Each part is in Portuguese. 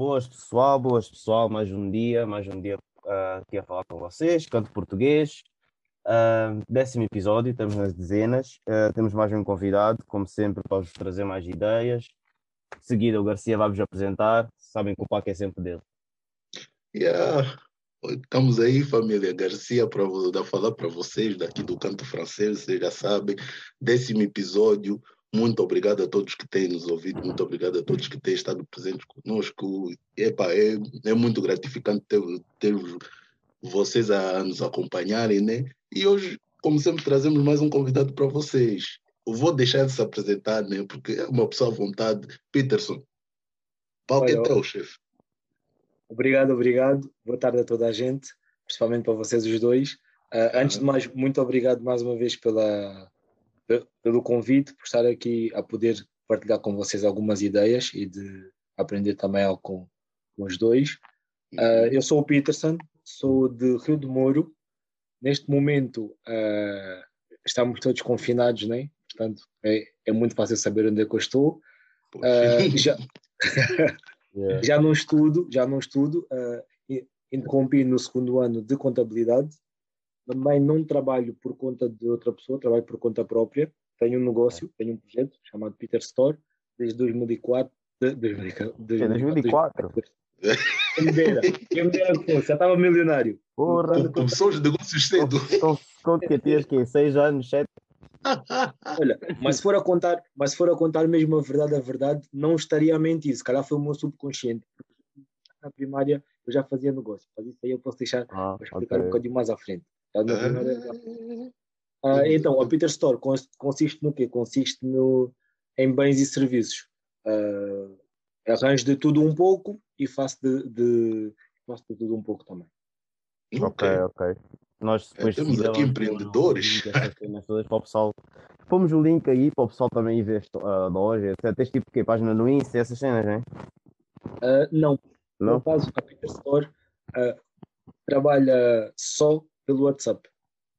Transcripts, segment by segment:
Boas pessoal, boas pessoal, mais um dia, mais um dia uh, aqui a falar com vocês, canto português, uh, décimo episódio, estamos nas dezenas, uh, temos mais um convidado, como sempre, para vos trazer mais ideias. De seguida o Garcia vai-vos apresentar, sabem que o pack é sempre dele. Yeah. Estamos aí, família. Garcia, para falar para vocês daqui do canto francês, vocês já sabem, décimo episódio, muito obrigado a todos que têm nos ouvido, muito obrigado a todos que têm estado presentes conosco. Epa, é, é muito gratificante ter, ter vocês a nos acompanharem, né? E hoje, como sempre, trazemos mais um convidado para vocês. Eu vou deixar de se apresentar, né? Porque é uma pessoa à vontade. Peterson, palco é teu, chefe. Obrigado, obrigado. Boa tarde a toda a gente, principalmente para vocês os dois. Uh, antes de mais, muito obrigado mais uma vez pela, pelo convite, por estar aqui a poder partilhar com vocês algumas ideias e de aprender também algo com, com os dois. Uh, eu sou o Peterson, sou de Rio de Moro. Neste momento uh, estamos todos confinados, né? portanto é, é, muito fácil saber onde é que eu estou. Uh, já, yeah. já não estudo, já não estudo, interrompi no segundo ano de contabilidade também não trabalho por conta de outra pessoa, trabalho por conta própria. Tenho um negócio, tenho um projeto chamado Peter Store desde 2004. De, de, de, de 2004? Quem me dera, quem me dera que fosse, já estava milionário. Porra, começou os negócios cedo. Então, conto que tinhas que 6 anos, 7. Olha, mas se for a contar, mas se for a contar mesmo a verdade, a verdade, não estaria a mentir. Se calhar foi o meu subconsciente. Na primária eu já fazia negócio, mas isso aí eu posso deixar ah, para explicar okay. um bocadinho mais à frente. Tá ah, então, a Peter Store consiste no quê? Consiste no, em bens e serviços. Uh, arranjo de tudo um pouco e faço de, de, faço de tudo um pouco também. Ok, ok. Nós é, depois é, temos aqui empreendedores. Para o pessoal. Pomos o link aí para o pessoal também ver a loja, etc. Tens tipo que página no Insta, essas cenas, né? Uh, não. não. No caso, a Peter Store uh, trabalha só pelo WhatsApp.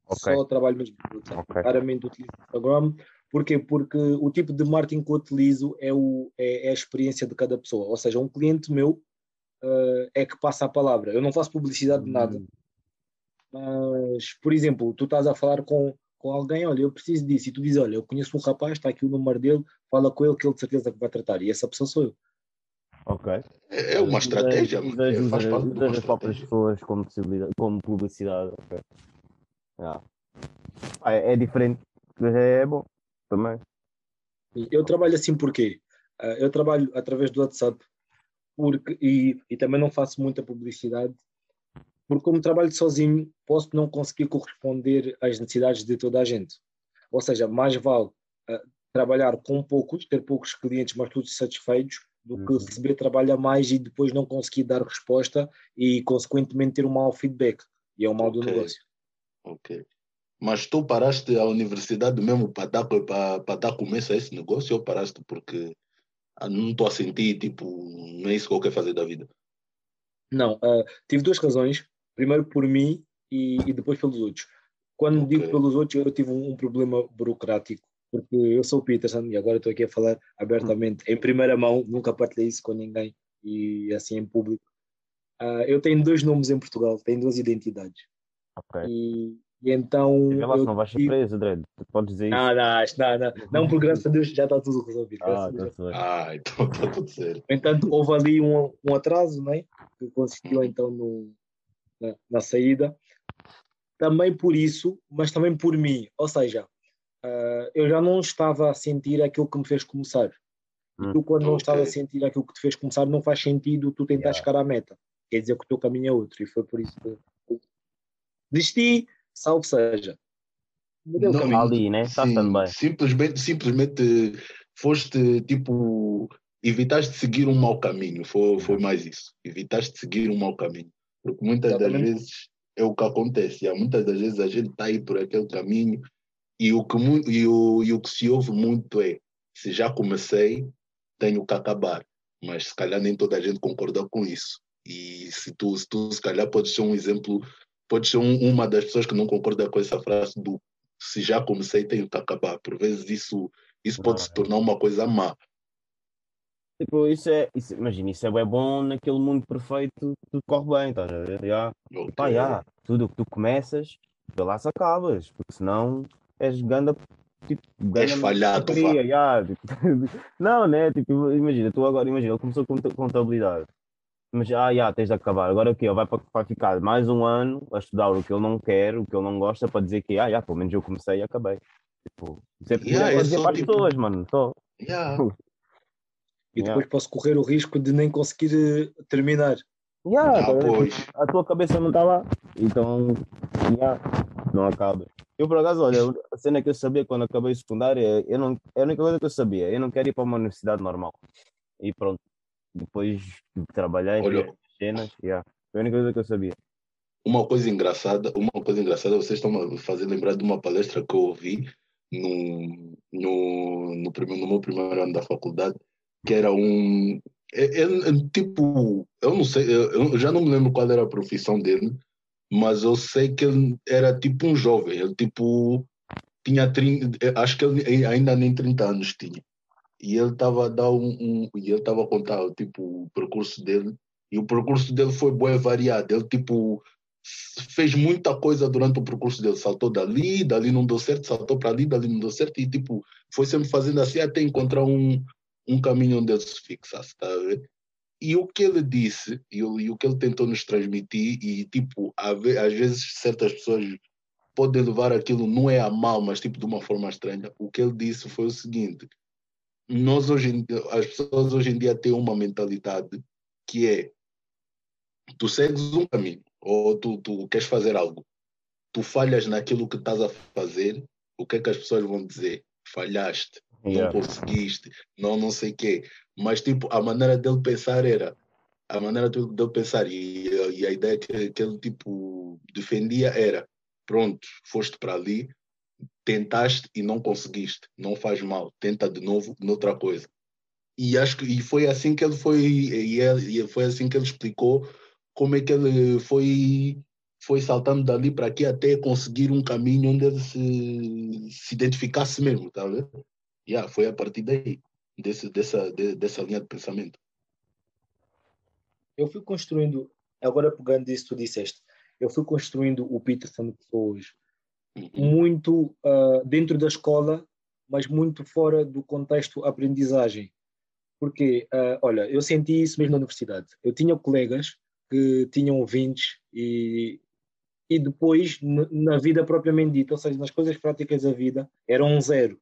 Okay. Só trabalho mesmo pelo WhatsApp. Okay. Raramente utilizo o Instagram. Porquê? Porque o tipo de marketing que eu utilizo é, o, é, é a experiência de cada pessoa. Ou seja, um cliente meu uh, é que passa a palavra. Eu não faço publicidade de nada. Hum. Mas, por exemplo, tu estás a falar com, com alguém, olha, eu preciso disso, e tu dizes, olha, eu conheço um rapaz, está aqui o número dele, fala com ele que ele de certeza que vai tratar, e essa pessoa sou eu. Ok. É uma estratégia. Usas, é, faz parte usas as próprias pessoas como, como publicidade. Okay. Yeah. Ah, é, é, diferente, mas é, é bom também. Eu trabalho assim porque uh, eu trabalho através do WhatsApp porque, e, e também não faço muita publicidade porque como trabalho sozinho posso não conseguir corresponder às necessidades de toda a gente. Ou seja, mais vale uh, trabalhar com poucos, ter poucos clientes, mas todos satisfeitos, do que uhum. receber trabalho a mais e depois não conseguir dar resposta e, consequentemente, ter um mau feedback. E é o mal okay. do negócio. Ok. Mas tu paraste a universidade mesmo para dar, para, para dar começo a esse negócio ou paraste porque ah, não estou a sentir, tipo, não é isso que eu quero fazer da vida? Não, uh, tive duas razões. Primeiro por mim e, e depois pelos outros. Quando okay. digo pelos outros, eu tive um, um problema burocrático porque eu sou o Peterson e agora estou aqui a falar abertamente, em primeira mão, nunca partilhei isso com ninguém e assim em público. Uh, eu tenho dois nomes em Portugal, tenho duas identidades. Ok. E, e então. E lá, eu não vais ser preso, Dredd. Podes dizer não, isso. Não, não, não, não, porque graças a Deus já está tudo resolvido. Ah, tá ah então está tudo certo. Entanto, houve ali um, um atraso, né? Que consistiu então no, na, na saída. Também por isso, mas também por mim. Ou seja, uh, eu já não estava a sentir aquilo que me fez começar. Hum, tu, quando okay. não estás a sentir aquilo que te fez começar, não faz sentido tu tentar yeah. chegar à meta. Quer dizer que o teu caminho é outro. E foi por isso que desisti, salvo seja. Não, ali, né? Está bem. Simplesmente, simplesmente foste tipo. Evitaste seguir um mau caminho, foi, foi mais isso. Evitaste seguir um mau caminho. Porque muitas Exatamente. das vezes é o que acontece. E muitas das vezes a gente está aí por aquele caminho e o, que, e, o, e o que se ouve muito é: se já comecei, tenho que acabar. Mas se calhar nem toda a gente concorda com isso. E se tu, se, tu, se calhar, podes ser um exemplo, podes ser um, uma das pessoas que não concorda com essa frase do se já comecei, tenho que acabar. Por vezes isso, isso pode se tornar uma coisa má. Tipo, isso é, isso, imagina, isso é bem bom naquele mundo perfeito, tudo corre bem, estás a ver? Já. Pá, já, tudo o que tu começas, vê lá se acabas, porque senão és ganda, tipo, És falhado, já, tipo, não, né? Tipo, imagina, tu agora, imagina, ele começou com conta- contabilidade, mas ah, já, tens de acabar, agora o quê? Ele vai, para, vai ficar mais um ano a estudar o que ele não quer, o que ele não gosta, para dizer que, ah, já, pelo menos eu comecei e acabei. Tipo, porque Yeah, é dizer para as tipo- pessoas, mano, só. Yeah. E Yeah. depois posso correr o risco de nem conseguir eh, terminar. Yeah, Ah, tá a ver? pois. a tua cabeça não está lá, então yeah, não acaba. Eu por acaso, olha, a cena que eu sabia quando acabei o secundário, é- eu não, é a única coisa que eu sabia, eu não quero ir para uma universidade normal. E pronto, depois de trabalhar Olha- em cenas, yeah, foi a única coisa que eu sabia. Uma coisa engraçada, uma coisa engraçada, vocês estão me fazendo lembrar de uma palestra que eu ouvi no, no, no, primeiro, no meu primeiro ano da faculdade, que era um. É, é- é tipo, eu não sei, eu, eu já não me lembro qual era a profissão dele, mas eu sei que ele era tipo um jovem, ele tipo tinha 30, acho que ele ainda nem 30 anos tinha. E ele estava a dar um, um- e ele estava a contar tipo o percurso dele, e o percurso dele foi bem variado. Ele tipo fez muita coisa durante o percurso dele. Saltou dali, dali não deu certo, saltou para ali, dali não deu certo, e tipo, foi sempre fazendo assim até encontrar um, um caminho onde ele se fixasse, tá a ver? E o que ele disse, e o, e o que ele tentou nos transmitir, e tipo, às vezes certas pessoas podem levar aquilo, não é a mal, mas tipo de uma forma estranha. O que ele disse foi o seguinte: nós hoje em as pessoas hoje em dia têm uma mentalidade que é tu segues um caminho ou tu, tu queres fazer algo, tu falhas naquilo que estás a fazer, o que é que as pessoas vão dizer? Falhaste, Yeah. não conseguiste, não não sei o quê. Mas tipo, a maneira dele pensar era a maneira dele pensar e, e a ideia que, que ele tipo defendia era pronto, foste para ali, tentaste e não conseguiste, não faz mal, tenta de novo noutra coisa. E acho que e foi assim que ele foi e, ele- e foi assim que ele explicou como é que ele foi foi saltando dali para aqui até conseguir um caminho onde ele se, se identificasse mesmo, tá vendo? Yeah, foi a partir daí, desse, dessa, de- dessa linha de pensamento. Eu fui construindo, agora pegando isso tu disseste, eu fui construindo o Peterson que sou hoje, muito ah, dentro da escola, mas muito fora do contexto aprendizagem. Porque, ah, olha, eu senti isso mesmo na universidade. Eu tinha colegas que tinham 20 e, e depois, na vida propriamente dita, ou seja, nas coisas práticas da vida, eram um zero.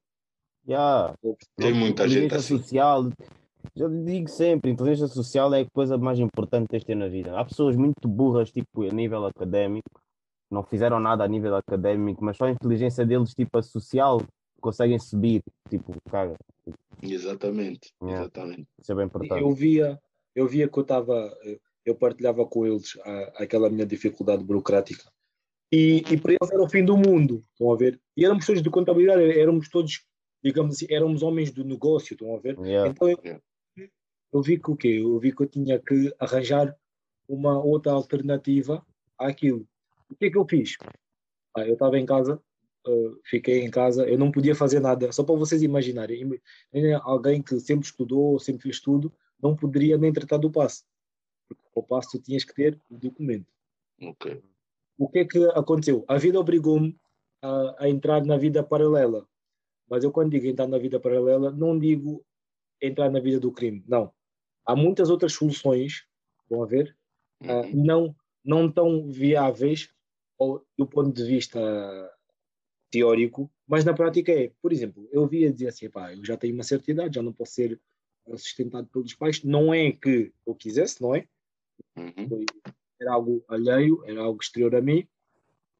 Yeah. Tem muita gente inteligência assim. social, já digo sempre, inteligência social é a coisa mais importante que tens de ter na vida. Há pessoas muito burras, tipo, a nível académico, não fizeram nada a nível académico, mas só a inteligência deles, tipo, a social, conseguem subir, tipo, cara, Exatamente, Yeah. exatamente. isso é bem importante. Eu via, eu via que eu estava, eu partilhava com eles a- aquela minha dificuldade burocrática. E, e para eles era o fim do mundo, estão a ver? E éramos todos de contabilidade, éramos todos, digamos assim, éramos homens do negócio, estão a ver? Yeah. Então eu, eu vi que o quê? Eu vi que eu tinha que arranjar uma outra alternativa àquilo. O que é que eu fiz? Ah, eu estava em casa, ah, fiquei em casa, eu não podia fazer nada, só para vocês imaginarem. Alguém que sempre estudou, sempre fez tudo, não poderia nem tratar do passe. Porque o passe tu tinhas que ter o documento. Ok. O que é que aconteceu? A vida obrigou-me a, a entrar na vida paralela. Mas eu, quando digo entrar na vida paralela, não digo entrar na vida do crime. Não. Há muitas outras soluções, vão a ver, ah, Uhum. não, não tão viáveis ou, do ponto de vista teórico, mas na prática é. Por exemplo, eu via dizer assim, pá, eu já tenho uma certa idade, já não posso ser sustentado pelos pais. Não é que eu quisesse, não é? Uhum. foi, era algo alheio, era algo exterior a mim,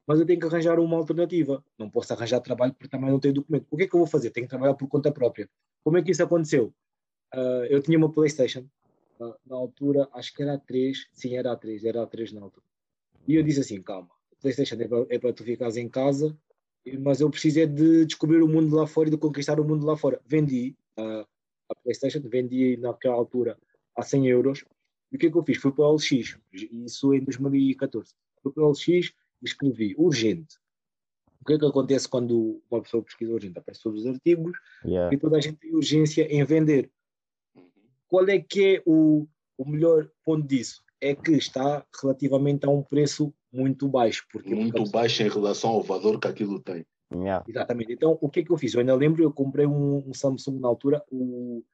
mas eu tenho que arranjar uma alternativa. Não posso arranjar trabalho porque também não tenho documento. O que é que eu vou fazer? Tenho que trabalhar por conta própria. Como é que isso aconteceu? Ah, eu tinha uma PlayStation, ah, na altura, acho que era a 3, sim, era a 3, era a 3 na altura. E eu disse assim: calma, a PlayStation é para, é para tu ficares em casa, mas eu preciso é de descobrir o mundo lá fora e de conquistar o mundo lá fora. Vendi ah, a PlayStation, vendi naquela altura a 100 euros. E o que é que eu fiz? Fui para o LX, isso em 2014. Fui para o LX escrevi urgente. O que é que acontece quando uma pessoa pesquisa urgente? Aparece todos os artigos Yeah. e toda a gente tem urgência em vender. qual é que é o, o melhor ponto disso? É que está relativamente a um preço muito baixo. Porque muito baixo em relação ao valor que aquilo tem. Yeah. Exatamente. Então, o que é que eu fiz? Eu ainda lembro, eu comprei um, um Samsung na altura, o,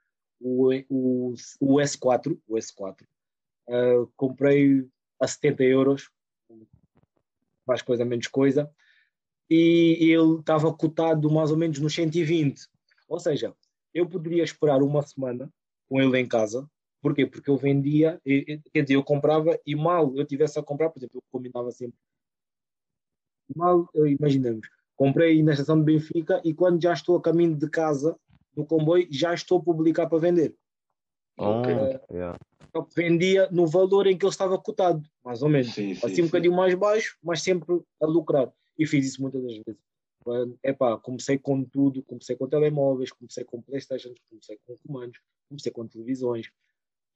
o, o, o S4, o S4. Uh, comprei a 70 euros, mais coisa, menos coisa, e ele estava cotado mais ou menos nos 120. Ou seja, eu poderia esperar uma semana com ele em casa. Porquê? Porque eu vendia, quer dizer, eu comprava e mal eu tivesse a comprar, por exemplo, eu combinava sempre. Mal, imaginamos, comprei na estação de Benfica e quando já estou a caminho de casa, no comboio, já estou a publicar para vender. Oh, uh, yeah. Vendia no valor em que ele estava cotado, mais ou menos. Sim, sim, assim um bocadinho mais baixo, mas sempre a lucrar. E fiz isso muitas das vezes. Epá, comecei com tudo, comecei com telemóveis, comecei com Playstation, comecei com comandos, comecei com televisões.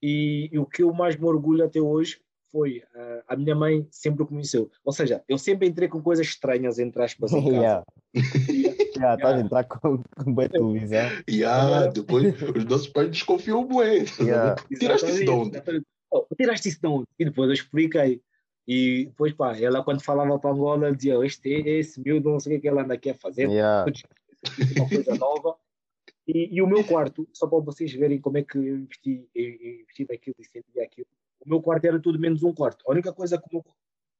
E, e o que eu mais me orgulho até hoje foi uh, a minha mãe sempre o conheceu. Ou seja, eu sempre entrei com coisas estranhas, entre aspas, em casa. Yeah. yeah, estás a entrar com, com boa televisão. Yeah, depois os nossos pais desconfiam bué. Yeah. Tiraste isso de onde? Oh, tiraste isso de onde? E depois eu expliquei. E depois, pá, ela quando falava para Angola, dizia, este, esse miúdo, não sei o que, é que ela anda aqui a fazer. Yeah. Uma coisa nova. E, e, o meu quarto, só para vocês verem como é que eu investi, eu investi naquilo e senti aquilo, o meu quarto era tudo menos um quarto. A única coisa que o meu,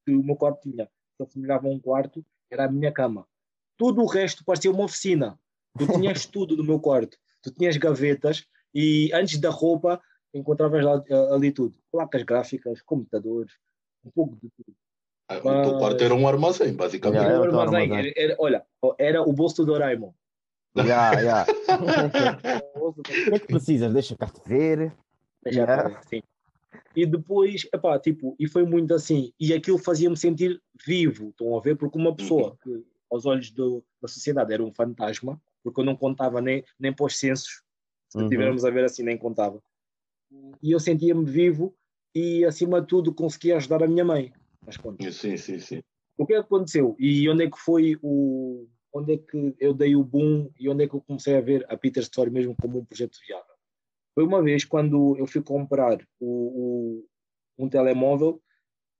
que o meu quarto tinha, que assemelhava a um quarto, era a minha cama. Tudo o resto parecia uma oficina. Tu tinhas tudo no meu quarto. Tu tinhas gavetas e antes da roupa encontravas lá, ali tudo. Placas gráficas, computadores, um pouco de tudo. Ah, o teu quarto era um armazém, basicamente. Yeah, Era um armazém. armazém. Era- era- olha, era o bolso do Doraemon. Yeah, yeah. O que é que precisas? Deixa cá te ver. Já Yeah. tá, sim. E depois, epá, tipo, e foi muito assim, e aquilo fazia-me sentir vivo, estão a ver? Porque uma pessoa que, aos olhos do- da sociedade, era um fantasma, porque eu não contava nem, nem para os censos, se Uhum. estivermos a ver assim, nem contava. E eu sentia-me vivo e, acima de tudo, conseguia ajudar a minha mãe. Mas. Sim, sim, sim. O que é que aconteceu? E onde é que foi o. Onde é que eu dei o boom e onde é que eu comecei a ver a Peter Story mesmo como um projeto viável? Foi uma vez quando eu fui comprar o, o- um telemóvel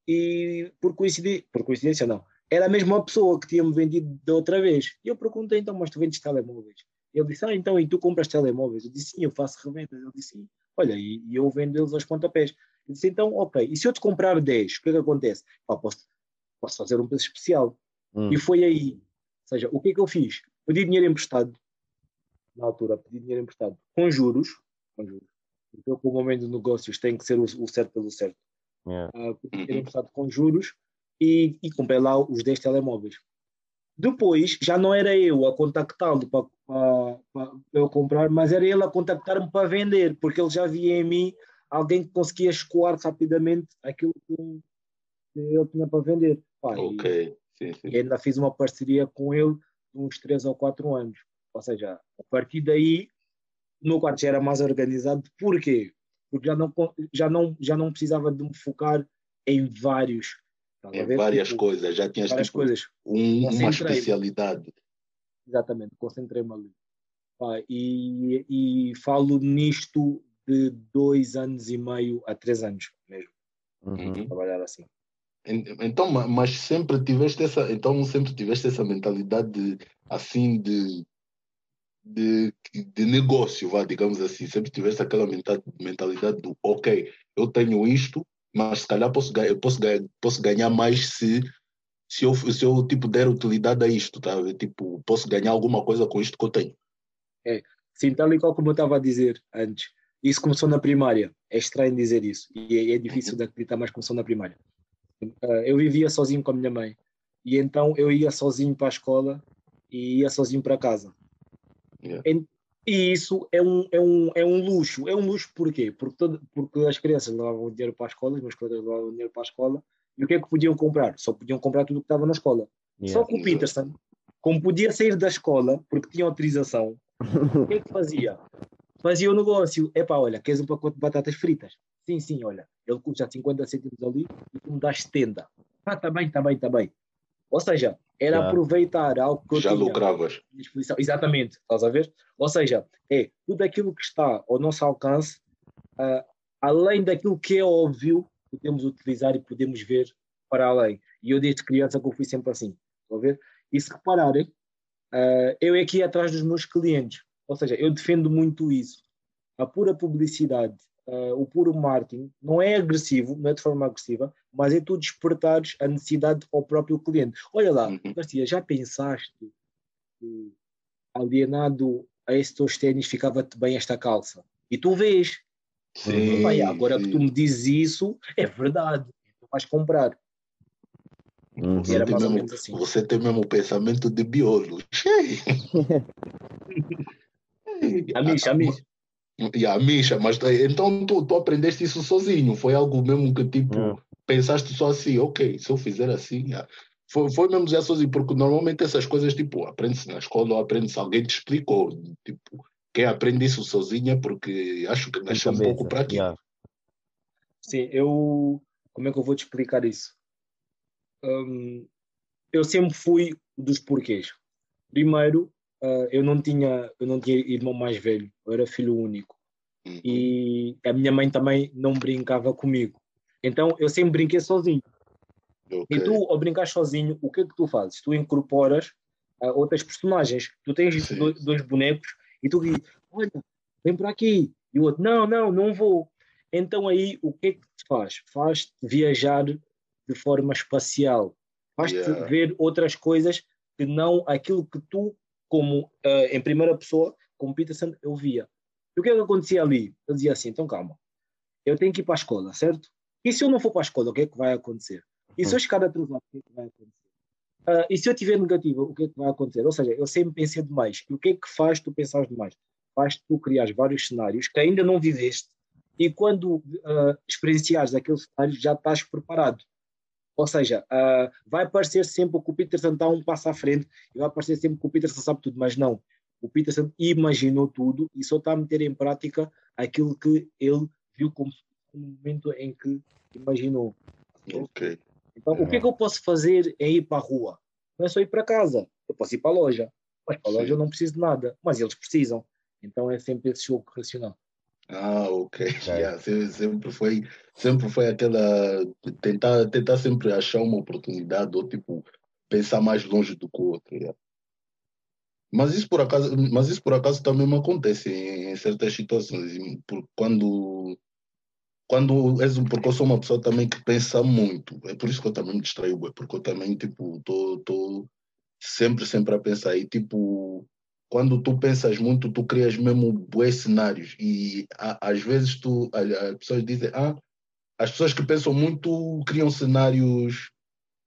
e por coincidência, por coincidência não, era a mesma pessoa que tinha-me vendido da outra vez. E eu perguntei então, mas tu vendes telemóveis? Ele disse, ah, então, e tu compras telemóveis? Eu disse, sim, eu faço revendas. Ele disse, sim, olha, e, e eu vendo eles aos pontapés. Eu disse, então, ok, e se eu te comprar 10, o que é que acontece? Pá, posso, posso fazer um preço especial. Hum. E foi aí. Ou seja, o que é que eu fiz? Pedi dinheiro emprestado, na altura, pedi dinheiro emprestado, com juros, com juros. Como homem de negócios, tem que ser o, o certo pelo certo. Yeah. Ah, pedi dinheiro emprestado com juros e, e comprei lá os 10 telemóveis. Depois, já não era eu a contactá-lo para, eu comprar, mas era ele a contactar-me para vender, porque ele já via em mim alguém que conseguia escoar rapidamente aquilo que ele tinha para vender. Pá, e- Ok. Sim, sim. e ainda fiz uma parceria com ele de uns 3 ou 4 anos. Ou seja, a partir daí, o meu quarto já era mais organizado. Porquê? Porque já não, já não, já não precisava de me focar em vários. Ver? várias Tipo, coisas. Já tinhas várias tipo, coisas. um- uma especialidade. Exatamente, concentrei-me ali. Pá, e, e falo nisto de dois anos e meio a três anos mesmo, Uhum. Trabalhar assim. En- Então, ma- mas sempre tiveste essa, então sempre tiveste essa mentalidade de, assim de, de, de negócio, vá, digamos assim. Sempre tiveste aquela menta- mentalidade do, ok, eu tenho isto, mas se calhar posso, ganhar- posso, ganhar, posso ganhar mais se, se eu, se eu tipo, der utilidade a isto, tá? Tipo, posso ganhar alguma coisa com isto que eu tenho. Sim, tal e qual como eu estava a dizer antes. Isso começou na primária. É estranho dizer isso. E é, é difícil de acreditar, mas começou na primária. Ah, eu vivia sozinho com a minha mãe. E então eu ia sozinho para a escola e ia sozinho para casa. Yeah. E isso é um, é, um, é um luxo. É um luxo porquê? Porque, todo, porque as crianças levavam dinheiro para a escola, os meus colegas levavam dinheiro para a escola. E o que é que podiam comprar? Só podiam comprar tudo o que estava na escola. Só Yeah. que o Peterson, como podia sair da escola, porque tinha autorização, o que é que fazia? Fazia o negócio. Epá, olha, queres um pacote de batatas fritas? Sim, sim, olha. Ele custa 50 cêntimos ali e tu me dás 70. Ah, tá bem, tá bem, tá bem. Ou seja, era Já. aproveitar algo que eu Já tinha lucravas. à disposição. Exatamente, estás a ver? Ou seja, é tudo aquilo que está ao nosso alcance, uh, além daquilo que é óbvio, podemos utilizar e podemos ver para além. E eu desde criança que eu fui sempre assim, estão a ver? E se repararem, uh, eu é aqui atrás dos meus clientes, ou seja, eu defendo muito isso. A pura publicidade, uh, o puro marketing, não é agressivo, não é de forma agressiva, mas é tu despertares a necessidade ao próprio cliente. Olha lá, uhum. Garcia, já pensaste que alienado a esses teus ténis ficava-te bem esta calça? E tu vês. Sim, Vai, agora sim. que tu me dizes isso, é verdade. Tu vais comprar. Uhum. Você, tem mesmo, assim. você tem mesmo o pensamento de biólogos. a Misha, a Misha. E a Misha, mas então tu, tu aprendeste isso sozinho? Foi algo mesmo que tipo, pensaste só assim, ok, se eu fizer assim, yeah. foi, foi mesmo já sozinho, porque normalmente essas coisas, tipo, aprende-se na escola ou aprende-se, alguém te explicou, tipo, quem aprende isso sozinha, porque acho que nasceu um pouco para aqui. Yeah. Sim, eu, como é que eu vou te explicar isso? um, eu sempre fui dos porquês. Primeiro, uh, eu não tinha eu não tinha irmão mais velho, eu era filho único. Uhum. E a minha mãe também não brincava comigo. Então eu sempre brinquei sozinho. Okay. E tu, ao brincar sozinho, o que é que tu fazes? Tu incorporas uh, outras personagens. Tu tens dois, dois bonecos e tu dizes: Olha, vem por aqui. E o outro: Não, não, não vou. Então aí o que é que te faz? Faz-te viajar de forma espacial. Faz-te yeah. ver outras coisas que não aquilo que tu, como uh, em primeira pessoa, como Peterson, eu via. E o que é que acontecia ali? Eu dizia assim, então calma, eu tenho que ir para a escola, certo? E se eu não for para a escola, o que é que vai acontecer? E se eu chegar atrasado, o que é que vai acontecer? Uh, e se eu tiver negativo, o que é que vai acontecer? Ou seja, eu sempre pensei demais. E o que é que faz tu pensar demais? Faz tu criar vários cenários que ainda não viveste e quando uh, experienciares aqueles cenários já estás preparado. Ou seja, uh, vai parecer sempre que o Peterson está um passo à frente e vai parecer sempre que o Peterson sabe tudo, mas não. O Peterson imaginou tudo e só está a meter em prática aquilo que ele viu como no momento em que imaginou. Ok. Então, o que é que eu posso fazer em ir para a rua? Não é só ir para casa. Eu posso ir para a loja. Mas para a loja eu não preciso de nada. Mas eles precisam. Então é sempre esse jogo racional. Ah, ok. Yeah, sempre foi, sempre foi aquela tentar, tentar sempre achar uma oportunidade ou tipo pensar mais longe do que o outro. Yeah. Mas isso por acaso, mas isso por acaso também acontece em, em certas situações. Por, quando quando és um, porque eu sou uma pessoa também que pensa muito. É por isso que eu também me distraio, porque eu também tipo tô, tô sempre sempre a pensar e tipo quando tu pensas muito, tu crias mesmo bons cenários. E a, às vezes tu, as pessoas dizem, ah, as pessoas que pensam muito criam cenários,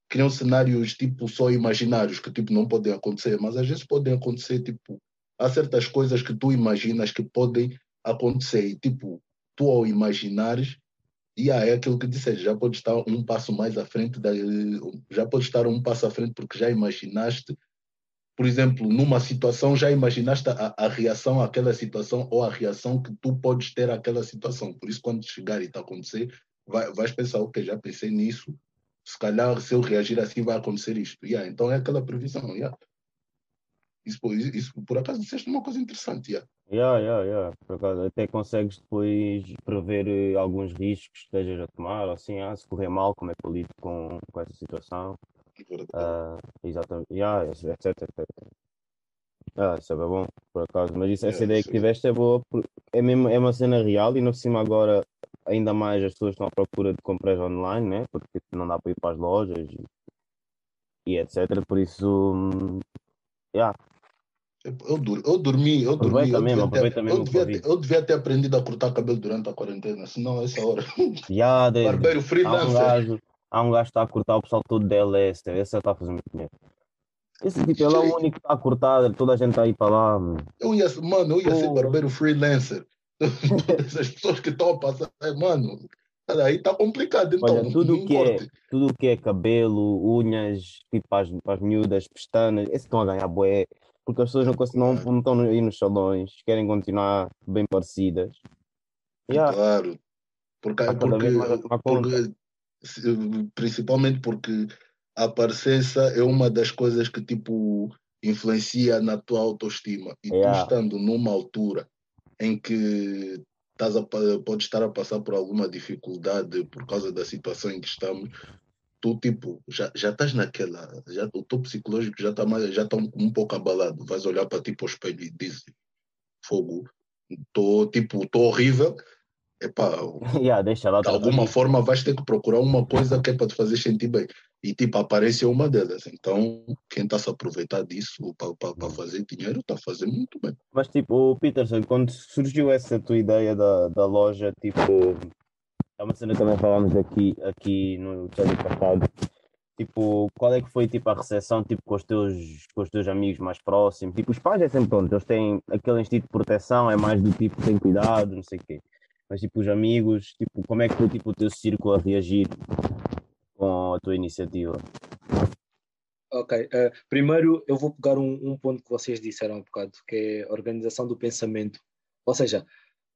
criam cenários tipo só imaginários, que tipo não podem acontecer, mas às vezes podem acontecer, tipo, há certas coisas que tu imaginas que podem acontecer. E tipo, tu ao imaginares, e ah, é aquilo que disseste, já pode estar um passo mais à frente, da, já pode estar um passo à frente porque já imaginaste por exemplo, numa situação, já imaginaste a, a, reação àquela situação ou a reação que tu podes ter àquela situação. Por isso, quando chegar e está acontecer, vai, vais pensar, ok, já pensei nisso, se calhar se eu reagir assim vai acontecer isto. Yeah, então é aquela previsão. Yeah. Isso, isso, por acaso disseste uma coisa interessante. Yeah. Yeah, yeah, yeah. Por acaso, até consegues depois prever eh, alguns riscos que estejas a tomar, assim, ah, se correr mal, como é que eu lido com, com essa situação. Uh, exatamente. Yeah, etc, etc. Ah, isso é bom, por acaso. Mas isso, essa é, ideia que tiveste é boa, é, mesmo, é uma cena real e no cima agora ainda mais as pessoas estão à procura de compras online, né? Porque não dá para ir para as lojas e, e etc. Por isso, hum, yeah. Eu, eu dormi, eu dormi. Eu, mesmo, devia ter, eu, devia ter, eu devia ter aprendido a cortar cabelo durante a quarentena, senão essa hora. Yeah, Barbeiro freelancer. Há um gajo que está a cortar o pessoal todo da LS, esse está a fazer muito dinheiro. Esse tipo, ele é o único que está a cortar, toda a gente está aí para lá. Mano. Eu ia, mano, eu ia oh. ser barbeiro freelancer. Essas pessoas que estão a passar, mano, aí está complicado. Então, Olha, tudo que, é, tudo que é cabelo, unhas, tipo as, as miúdas, pestanas, esses estão a ganhar boé, porque as pessoas não, não, não estão aí nos salões, querem continuar bem parecidas. Yeah. Claro, porque, porque, porque principalmente porque a aparência é uma das coisas que tipo influencia na tua autoestima e yeah. tu estando numa altura em que estás a, pode estar a passar por alguma dificuldade por causa da situação em que estamos, tu tipo, já, já estás naquela, já, o teu psicológico já está já tá um, um, pouco abalado. Vais olhar para ti para o espelho e dizer, fogo, estou tipo, tô horrível. Epá, yeah, deixa lá, de alguma forma vais ter que procurar uma coisa que é para te fazer sentir bem. E tipo, a aparência é uma delas. Então, quem está a se aproveitar disso para fazer dinheiro, está a fazer muito bem. Mas tipo, Peterson, quando surgiu essa tua ideia da, da loja, tipo, é uma cena que também falámos aqui, aqui no episódio passado. Tipo, qual é que foi tipo, a recepção tipo, com, os teus, com os teus amigos mais próximos? Tipo, os pais é sempre pronto, eles têm aquele instinto de proteção, é mais do tipo, tem cuidado, não sei o quê. Mas tipo, os amigos, tipo, como é que foi tipo, o teu círculo a reagir com a tua iniciativa? Ok, uh, primeiro eu vou pegar um, um, ponto que vocês disseram há um bocado, que é a organização do pensamento. Ou seja,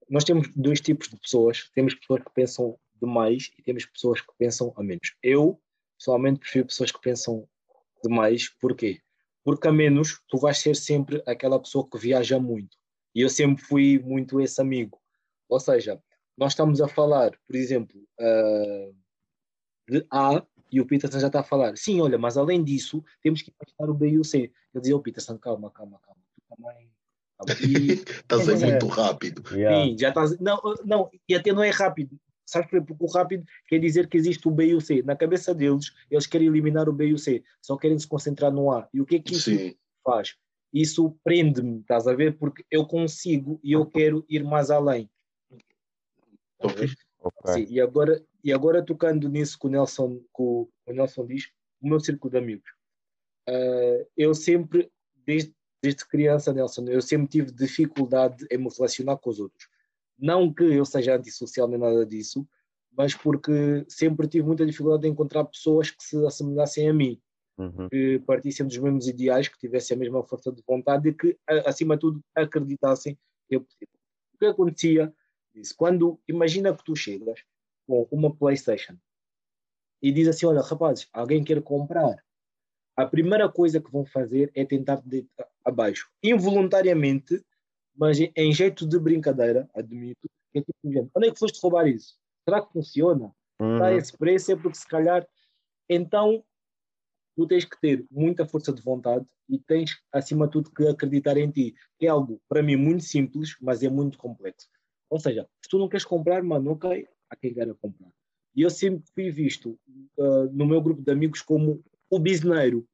nós temos dois tipos de pessoas: temos pessoas que pensam demais e temos pessoas que pensam a menos. Eu, pessoalmente, prefiro pessoas que pensam demais, porquê? Porque a menos tu vais ser sempre aquela pessoa que viaja muito. E eu sempre fui muito esse amigo. Ou seja, nós estamos a falar, por exemplo, uh, de A e o Peterson já está a falar, sim, olha, mas além disso, temos que imaginar o B e o C. Eu dizia, o oh, Peterson, calma, calma, calma, tu também. estás aí muito rápido. Sim, já estás. Não, não, e até não é rápido. Sabes porque o rápido quer dizer que existe o B e o C. Na cabeça deles, eles querem eliminar o B e o C, só querem se concentrar no A. E o que é que isso Sim. faz? Isso prende-me, estás a ver? Porque eu consigo e eu quero ir mais além. Okay. Sim, e agora, e agora tocando nisso que o Nelson, que o, Nelson diz, o meu círculo de amigos. Uh, eu sempre, desde, desde criança, Nelson, eu sempre tive dificuldade em me relacionar com os outros. Não que eu seja antissocial nem nada disso, mas porque sempre tive muita dificuldade em encontrar pessoas que se assemelhassem a mim, uhum. que partissem dos mesmos ideais, que tivessem a mesma força de vontade e que, acima de tudo, acreditassem que é possível. O que acontecia Diz, quando imagina que tu chegas com uma PlayStation e diz assim: Olha, rapazes, alguém quer comprar. A primeira coisa que vão fazer é tentar de abaixo, involuntariamente, mas em jeito de brincadeira, admito, é tipo, onde é que foste roubar isso? Será que funciona? Uhum. Está esse preço? É porque se calhar. Então, tu tens que ter muita força de vontade e tens, acima de tudo, que acreditar em ti, que é algo, para mim, muito simples, mas é muito complexo. Ou seja, se tu não queres comprar, mano, ok, há quem queira comprar. E eu sempre fui visto uh, no meu grupo de amigos como o bisneiro.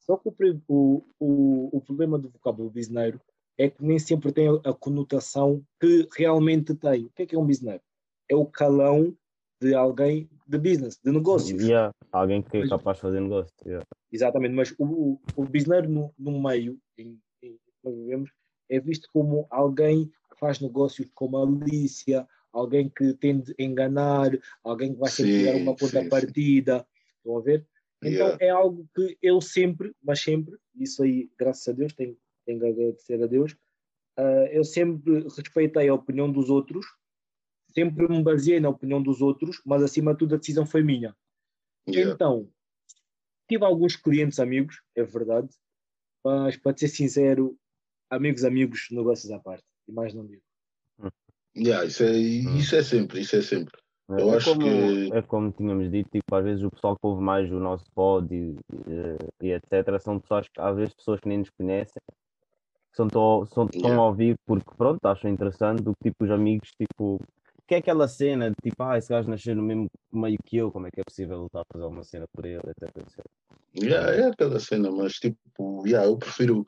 Só que o, o, o problema do vocábulo bisneiro é que nem sempre tem a conotação que realmente tem. O que é que é um bisneiro? É o calão de alguém de business, de negócios. Yeah, alguém que é capaz de fazer negócio. Yeah. Exatamente, mas o, o bisneiro no, no meio em, em que nós vivemos é visto como alguém faz negócios com malícia, alguém que tende a enganar, alguém que vai sempre dar uma contrapartida. Estão a ver? Então yeah. é algo que eu sempre, mas sempre, isso aí, graças a Deus, tenho, tenho que agradecer a Deus, uh, eu sempre respeitei a opinião dos outros, sempre me baseei na opinião dos outros, mas acima de tudo a decisão foi minha. Yeah. Então, tive alguns clientes amigos, é verdade, mas para ser sincero, amigos, amigos, negócios à parte e mais não digo. Yeah, isso, é, hum. isso é sempre, isso é sempre. É, Eu é acho como, que... é como tínhamos dito, tipo, às vezes o pessoal que ouve mais o nosso pod e, e, e etc. são pessoas que às vezes pessoas que nem nos conhecem, que são, to, são, estão yeah. a ouvir porque pronto, acham interessante do que tipo os amigos, tipo, que é aquela cena de tipo, ah, esse gajo nasceu no mesmo meio que eu, como é que é possível lutar a fazer uma cena por ele, etc. etc. Yeah, é aquela cena, mas tipo, yeah, eu prefiro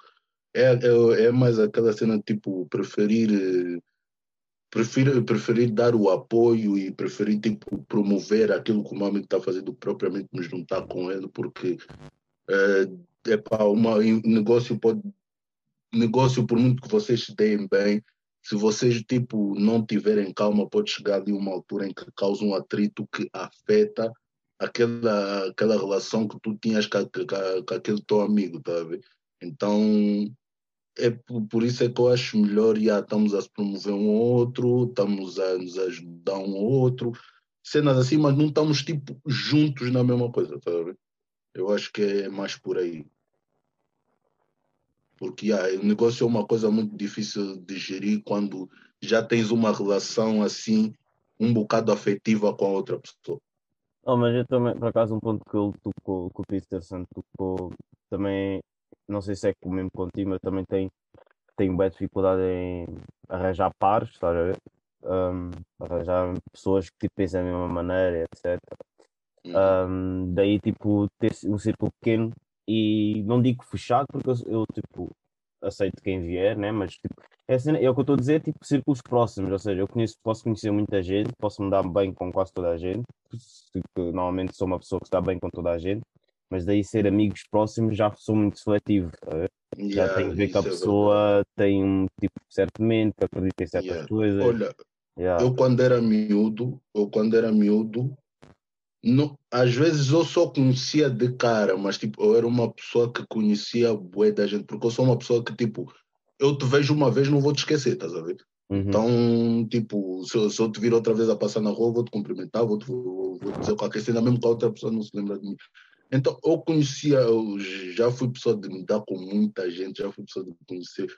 é, é, é mais aquela cena tipo preferir preferir, preferir dar o apoio e preferir tipo, promover aquilo que o Mami está fazendo propriamente me juntar com ele porque é, é para uma negócio pode negócio por muito que vocês se deem bem se vocês tipo não tiverem calma pode chegar ali uma altura em que causa um atrito que afeta aquela aquela relação que tu tinhas com, com, com aquele teu amigo tá ver? Então, é por isso é que eu acho melhor, já estamos a se promover um outro, estamos a nos ajudar um outro, cenas assim, mas não estamos tipo juntos na mesma coisa, tá? Eu acho que é mais por aí. Porque o negócio é uma coisa muito difícil de gerir quando já tens uma relação assim, um bocado afetiva com a outra pessoa. Oh, mas eu também, por acaso, um ponto que ele tocou, que o Peterson tocou, também, não sei se é o mesmo contigo, mas também tem, tenho bem dificuldade em arranjar pares, estás a ver? Um, arranjar pessoas que tipo, pensam da mesma maneira, etc. Um, uhum. daí, tipo, ter um círculo pequeno e não digo fechado, porque eu, eu tipo, aceito quem vier, né? Mas tipo, é, assim, é o que eu estou a dizer, tipo, círculos próximos, ou seja, eu conheço, posso conhecer muita gente, posso me dar bem com quase toda a gente, normalmente sou uma pessoa que está bem com toda a gente, mas daí ser amigos próximos já sou muito seletivo, tá já tenho que ver que a é pessoa tem um tipo de certo mente, que acredita em certas yeah. coisas. Olha, yeah. eu quando era miúdo, eu quando era miúdo, não, às vezes eu só conhecia de cara, mas tipo, eu era uma pessoa que conhecia bué da gente, porque eu sou uma pessoa que tipo, eu te vejo uma vez, não vou te esquecer, estás a ver? Uhum. Então, tipo, se eu, se eu, te vir outra vez a passar na rua, vou te cumprimentar, vou, te, vou, vou dizer qualquer cena, mesmo que a outra pessoa não se lembra de mim. Então, eu conhecia, eu já fui pessoa de me dar com muita gente, já fui pessoa de conhecer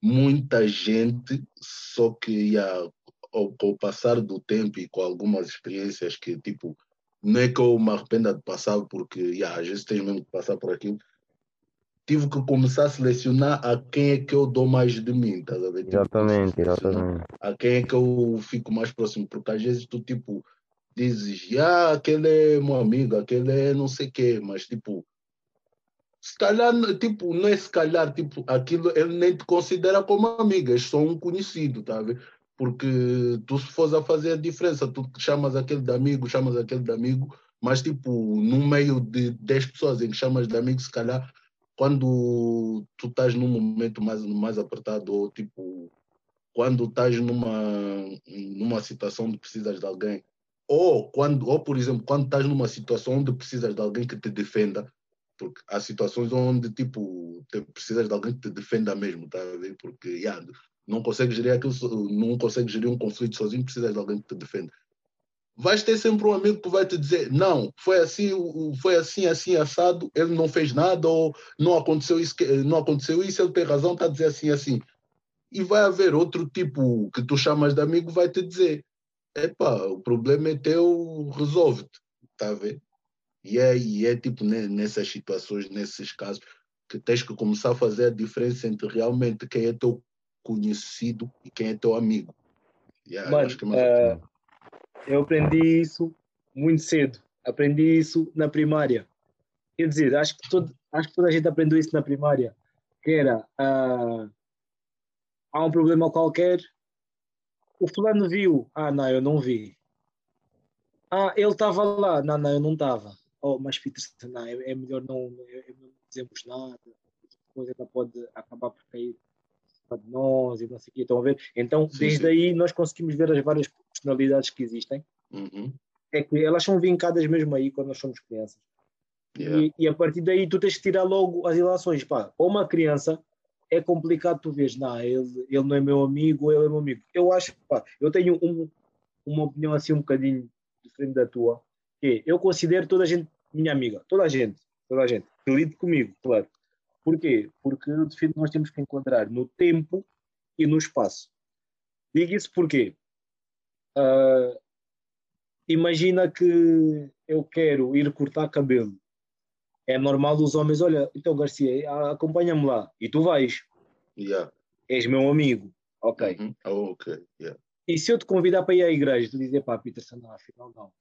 muita gente, só que yeah, ao, com o passar do tempo e com algumas experiências que, tipo, não é que eu me arrependa de passar, porque yeah, às vezes tens mesmo que passar por aquilo. Tive que começar a selecionar a quem é que eu dou mais de mim, tá a ver? Exatamente, exatamente. A quem é que eu fico mais próximo, porque às vezes tu, tipo, dizes, ah, aquele é meu amigo, aquele é não sei o quê, mas, tipo, se calhar, tipo, não é se calhar, tipo, aquilo ele nem te considera como amigo, é só um conhecido, tá ver? Porque tu, se fores a fazer a diferença, tu chamas aquele de amigo, chamas aquele de amigo, mas tipo, no meio de 10 pessoas em que chamas de amigo, se calhar, quando tu estás num momento mais, mais apertado, ou tipo, quando estás numa, numa situação onde precisas de alguém, ou, quando, ou por exemplo, quando estás numa situação onde precisas de alguém que te defenda, porque há situações onde tipo precisas de alguém que te defenda mesmo, tá? Porque yeah, não consegue gerir aquilo, não consegue gerir um conflito sozinho, precisa de alguém que te defenda. Vais ter sempre um amigo que vai te dizer, não, foi assim, foi assim, assim, assado, ele não fez nada, ou não aconteceu isso, não aconteceu isso, ele tem razão, está a dizer assim, assim. E vai haver outro tipo que tu chamas de amigo, vai te dizer, epá, o problema é teu, resolve-te, está a ver? E é, e é tipo nessas situações, nesses casos, que tens que começar a fazer a diferença entre realmente quem é teu conhecido e quem é teu amigo. Yeah, Mano, eu, uh, eu aprendi isso muito cedo. Aprendi isso na primária. Quer dizer, acho que, todo, acho que toda a gente aprendeu isso na primária. Que era, uh, há um problema qualquer, o fulano viu. Ah, não, eu não vi. Ah, ele estava lá. Não, não, eu não estava. Oh, mas Peter, não, é, é melhor não, é, é não dizermos nada. Depois ela pode acabar por cair de nós e não sei o que, estão a ver? Então, sim, desde sim. aí, nós conseguimos ver as várias personalidades que existem. Uhum. É que elas são vincadas mesmo aí quando nós somos crianças. Yeah. E, e, a partir daí, tu tens que tirar logo as relações. Pá, ou uma criança, é complicado tu vês, não, ele, ele não é meu amigo, ele é meu amigo. Eu acho, pá, eu tenho um, uma opinião assim um bocadinho diferente da tua, que eu considero toda a gente minha amiga, toda a gente, toda a gente, que lide comigo, claro. Porquê? Porque eu defino que nós temos que encontrar no tempo e no espaço. Digo isso porque uh, imagina que eu quero ir cortar cabelo. É normal os homens, olha, então Garcia, acompanha-me lá. E tu vais. Yeah. És meu amigo. Ok. Uhum. Oh, ok. Yeah. E se eu te convidar para ir à igreja, tu dizes, pá, Peterson, não, afinal não.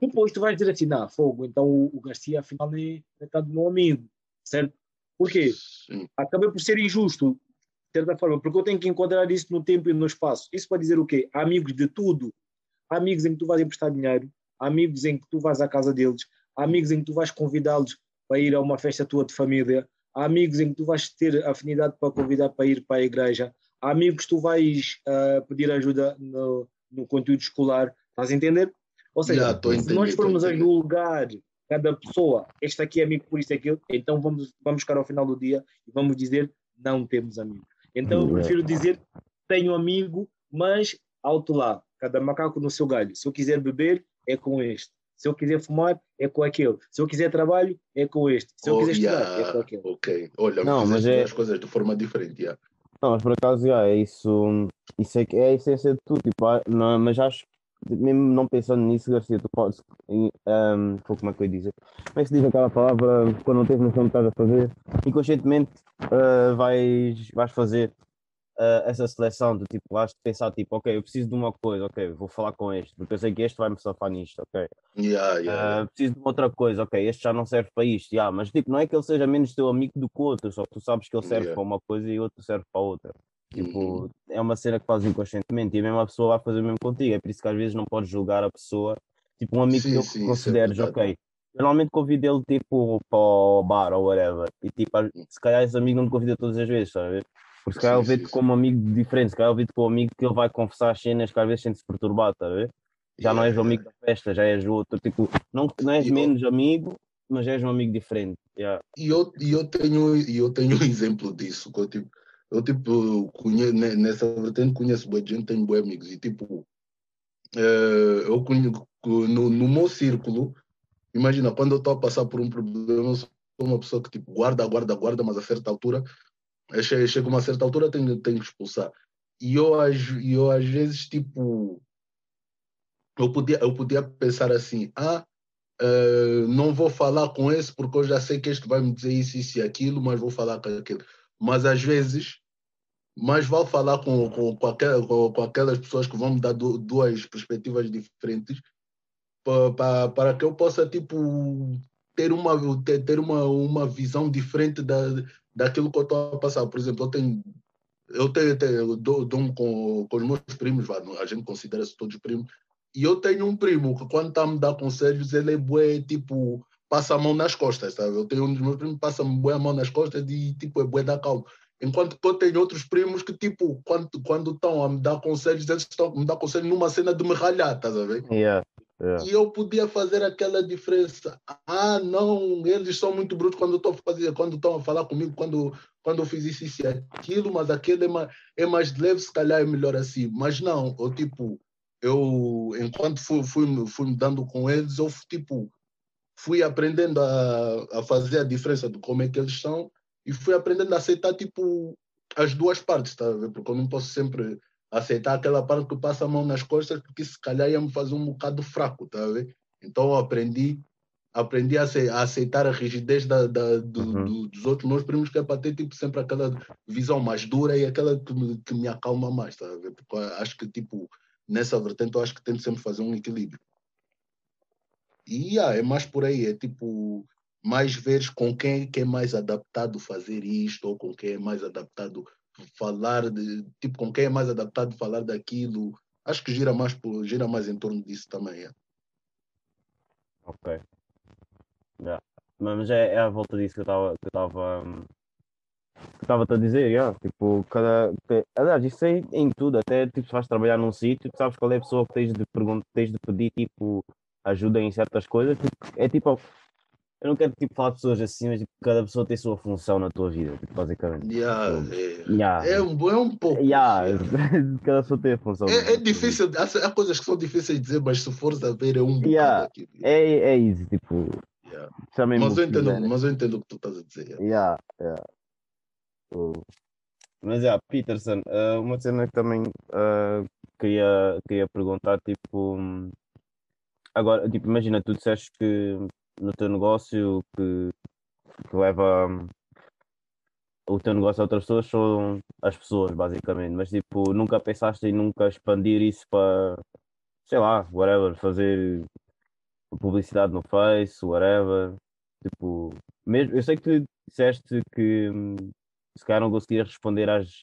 Depois tu vais dizer assim, não, fogo, então o, o Garcia afinal nem está do meu amigo, certo? Porquê? Sim. Acabei por ser injusto, de certa forma, porque eu tenho que enquadrar isso no tempo e no espaço. Isso para dizer o quê? Há amigos de tudo. Há amigos em que tu vais emprestar dinheiro, há amigos em que tu vais à casa deles, há amigos em que tu vais convidá-los para ir a uma festa tua de família, há amigos em que tu vais ter afinidade para convidar para ir para a igreja, há amigos que tu vais uh, pedir ajuda no, no conteúdo escolar, estás a entender? Ou seja, se nós formos a julgar cada pessoa, este aqui é amigo por isso é aquilo, então vamos, vamos ficar ao final do dia e vamos dizer não temos amigo. Então eu prefiro dizer tenho amigo, mas alto lá, cada macaco no seu galho. Se eu quiser beber, é com este. Se eu quiser fumar, é com aquele. Se eu quiser trabalho, é com este. Se eu oh, quiser yeah. estudar, é com aquele. Ok. Olha, não, mas é... as coisas de forma diferente. Yeah. Não, mas por acaso, já, é isso, isso é, é a essência de tudo, tipo, ah, não, mas acho que, mesmo não pensando nisso, Garcia, tu podes, um, como é que eu ia dizer? Como é que se diz aquela palavra quando não tens noção do que estás a fazer? Inconscientemente uh, vais, vais fazer uh, essa seleção do tipo, vais pensar tipo, ok, eu preciso de uma coisa, ok, vou falar com este, porque eu sei que este vai me safar nisto, ok. Yeah, yeah, Uh, preciso de uma outra coisa, ok, este já não serve para isto, yeah, mas tipo, não é que ele seja menos teu amigo do que o outro, só que tu sabes que ele serve Yeah. para uma coisa e o outro serve para outra. Tipo, Uhum. é uma cena que fazes inconscientemente e a mesma pessoa vai fazer o mesmo contigo, é por isso que às vezes não podes julgar a pessoa, tipo um amigo Sim, sim, que isso é consideres, verdade. ok, eu normalmente convido ele tipo para o bar ou whatever, e tipo, às- se calhar esse amigo não me convida todas as vezes, ver? Porque se calhar ele vê-te como um amigo diferente, se calhar ele vê-te como um amigo que ele vai confessar as cenas que às vezes sente-se perturbado, estás a ver? Já não Yeah, és o amigo da festa, já és o outro, tipo, não, não és E eu- menos amigo, mas és um amigo diferente. Yeah. E eu, e eu tenho eu tenho um exemplo disso. que Eu, tipo, eu tipo, conheço, nessa vertente conheço boa gente, tenho bons amigos. E tipo, eh, eu conheço, no, no meu círculo, imagina, quando eu estou a passar por um problema, eu sou uma pessoa que tipo, guarda, guarda, guarda, mas a certa altura, chega uma certa altura, tenho, tenho que expulsar. E eu, eu às vezes, tipo, eu podia, eu podia pensar assim, ah, Uh, não vou falar com esse porque eu já sei que este vai me dizer isso, isso e aquilo, mas vou falar com aquele. Mas às vezes, mais vale falar com, com, com, aquel, com, com aquelas pessoas que vão me dar du- duas perspectivas diferentes pa, pa, para que eu possa, tipo, ter uma, ter uma, uma visão diferente da, daquilo que eu estou a passar. Por exemplo, eu tenho. Eu tenho, eu dou, dou com, com os meus primos, a gente considera-se todos primos, e eu tenho um primo que quando está a me dar conselhos, ele é bué, tipo, passa a mão nas costas, sabe? Eu tenho um dos meus primos que passa-me bué a mão nas costas e, tipo, é bué da calma. Enquanto que eu tenho outros primos que, tipo, quando, quando estão a me dar conselhos, eles estão a me dar conselhos numa cena de me ralhar, estás a ver? Yeah. Yeah. E eu podia fazer aquela diferença. Ah, não, eles são muito brutos quando estão fazer, quando estão a falar comigo, quando, quando eu fiz isso, e aquilo, mas aquele é mais, é mais leve, se calhar é melhor assim. Mas não, eu tipo, eu, enquanto fui, fui, fui me dando com eles, eu tipo, fui aprendendo a, a fazer a diferença de como é que eles são e fui aprendendo a aceitar tipo as duas partes, tá? Porque eu não posso sempre aceitar aquela parte que passa a mão nas costas, porque se calhar ia me fazer um bocado fraco, tá? a ver? Então eu aprendi aprendi a, ace- a aceitar a rigidez da, da- do- Uhum. do- dos outros meus primos, que é para ter tipo, sempre aquela visão mais dura e aquela que me, que me acalma mais, tá? a ver? Porque acho que tipo, nessa vertente eu acho que tento sempre fazer um equilíbrio. E ah, é mais por aí, é tipo, mais ver com quem é é mais adaptado fazer isto, ou com quem é mais adaptado falar, de, tipo, com quem é mais adaptado falar daquilo. Acho que gira mais, por, gira mais em torno disso também. É. Ok. Yeah. Mas é, é à volta disso que eu estava que estava hum, que estava a dizer, yeah. Tipo, cada, aliás, isso é em tudo, até tipo, se vais trabalhar num sítio, sabes qual é a pessoa que tens de perguntar, tens de pedir tipo ajuda em certas coisas, tipo, é tipo, eu não quero tipo falar de pessoas assim, mas tipo, cada pessoa tem a sua função na tua vida, tipo, basicamente. Yeah, é, yeah. é, um, é um pouco. Yeah, yeah. cada pessoa tem a função. É, é difícil, há, há coisas que são difíceis de dizer, mas se fores a ver, é um bocado aquilo. É, é isso, tipo, chamem-me Mas, eu entendo, mas eu entendo o que tu estás a dizer. yeah. Yeah. O- Mas, yeah, Peterson, ah, uma cena que também ah, queria, queria perguntar, tipo, agora, tipo, imagina, tu disseste que no teu negócio que, que leva hum, o teu negócio a outras pessoas são as pessoas, basicamente, mas, tipo, nunca pensaste em nunca expandir isso para, sei lá, whatever, fazer publicidade no Face, whatever, tipo, mesmo, eu sei que tu disseste que hum, se calhar não conseguias responder às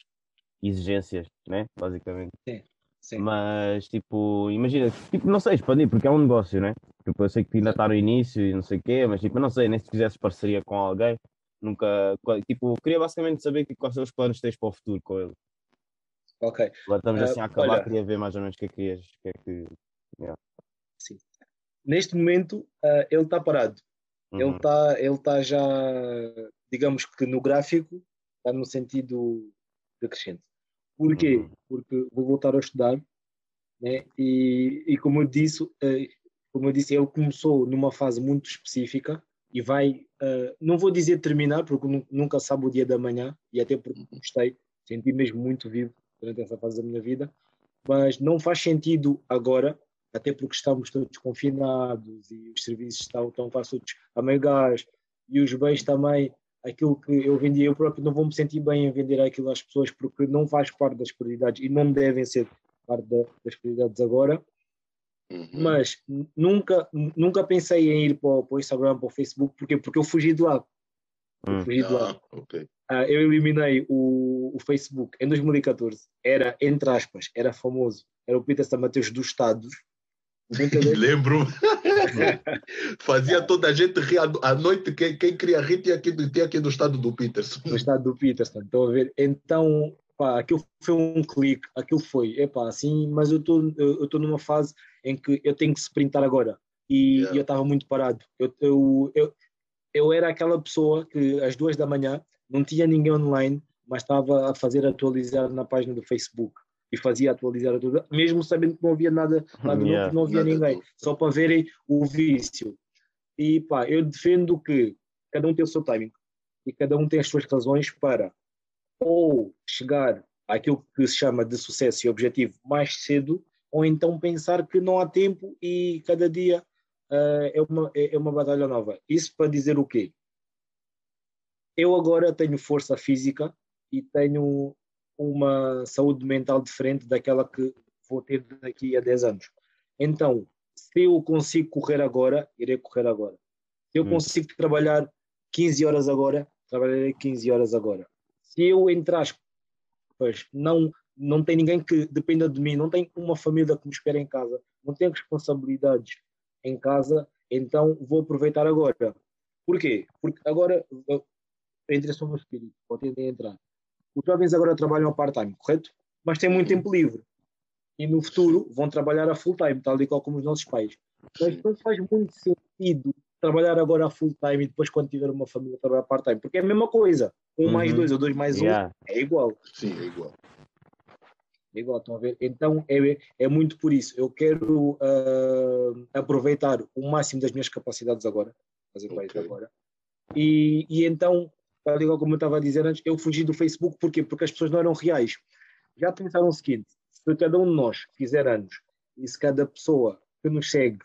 exigências, né? Basicamente. Sim. Mas, tipo, imagina, tipo, não sei, expandir, porque é um negócio, né? Tipo, eu sei que ainda está no início e não sei o quê, mas, tipo, não sei, nem se fizesses parceria com alguém, nunca, tipo, queria basicamente saber que, quais são os planos que tens para o futuro com ele. Ok. Agora estamos Ah, assim a acabar, olha. queria ver mais ou menos o que é que querias, que é que... Neste momento, ah, ele está parado. Ele Uhum, está ele tá já, digamos que no gráfico, está no sentido decrescente. Porquê? Uhum. Porque vou voltar a estudar, né? e, e como eu disse, eh, como eu disse, ele começou numa fase muito específica e vai, eh, não vou dizer terminar, porque nu- nunca sabe o dia da manhã, e até porque gostei, senti mesmo muito vivo durante essa fase da minha vida, mas não faz sentido agora, até porque estamos todos confinados e os serviços estão, quase todos a meio gás e os bens também, aquilo que eu vendia, eu próprio não vou me sentir bem em vender aquilo às pessoas porque não faz parte das prioridades e não devem ser parte das prioridades agora. Uhum. Mas nunca, nunca pensei em ir para, para o Instagram, para o Facebook, porque, porque eu fugi de lá. Hum. Fugi de lá. Ah, okay. uh, eu eliminei o, o Facebook em 2014. Era, entre aspas, era famoso. Era o Peter Samateus dos Estados. Lembro. Fazia toda a gente rir à noite. Quem, quem queria rir tinha aqui, tinha aqui do estado do Peterson. Do estado do Peterson, estão a ver? Então, pá, aquilo foi um clique, aquilo foi, é pá, assim, mas eu estou numa fase em que eu tenho que sprintar agora. E, yeah. eu estava muito parado. Eu, eu, eu, eu era aquela pessoa que às duas da manhã não tinha ninguém online, mas estava a fazer atualizar na página do Facebook e fazia atualizar tudo, mesmo sabendo que não havia nada lá de yeah, não havia ninguém, só para verem o vício. E pá, eu defendo que cada um tem o seu timing e cada um tem as suas razões para ou chegar àquilo que se chama de sucesso e objetivo mais cedo, ou então pensar que não há tempo e cada dia uh, é, uma, é, é uma batalha nova. Isso para dizer o quê? Eu agora tenho força física e tenho uma saúde mental diferente daquela que vou ter daqui a 10 anos. Então, se eu consigo correr agora, irei correr agora. Se eu hum. consigo trabalhar 15 horas agora, trabalharei 15 horas agora. Se eu entrar, pois não não tem ninguém que dependa de mim, não tem uma família que me espera em casa, não tenho responsabilidades em casa, então vou aproveitar agora. Porquê? Porque agora a interesse no meu espírito, podem entrar. Os jovens agora trabalham a part-time, correto? Mas têm muito tempo livre. E no futuro vão trabalhar a full-time, tal e qual como os nossos pais. Mas não faz muito sentido trabalhar agora a full-time e depois, quando tiver uma família, trabalhar part-time. Porque é a mesma coisa. Um uhum. mais dois ou dois mais yeah. um é igual. Sim, é igual. É igual, estão a ver? Então é, é muito por isso. Eu quero uh, aproveitar o máximo das minhas capacidades agora. Fazer okay. agora. E, e então tal igual como eu estava a dizer antes, eu fugi do Facebook, porquê? Porque as pessoas não eram reais. Já pensaram o seguinte, se cada um de nós fizer anos, e se cada pessoa que nos segue,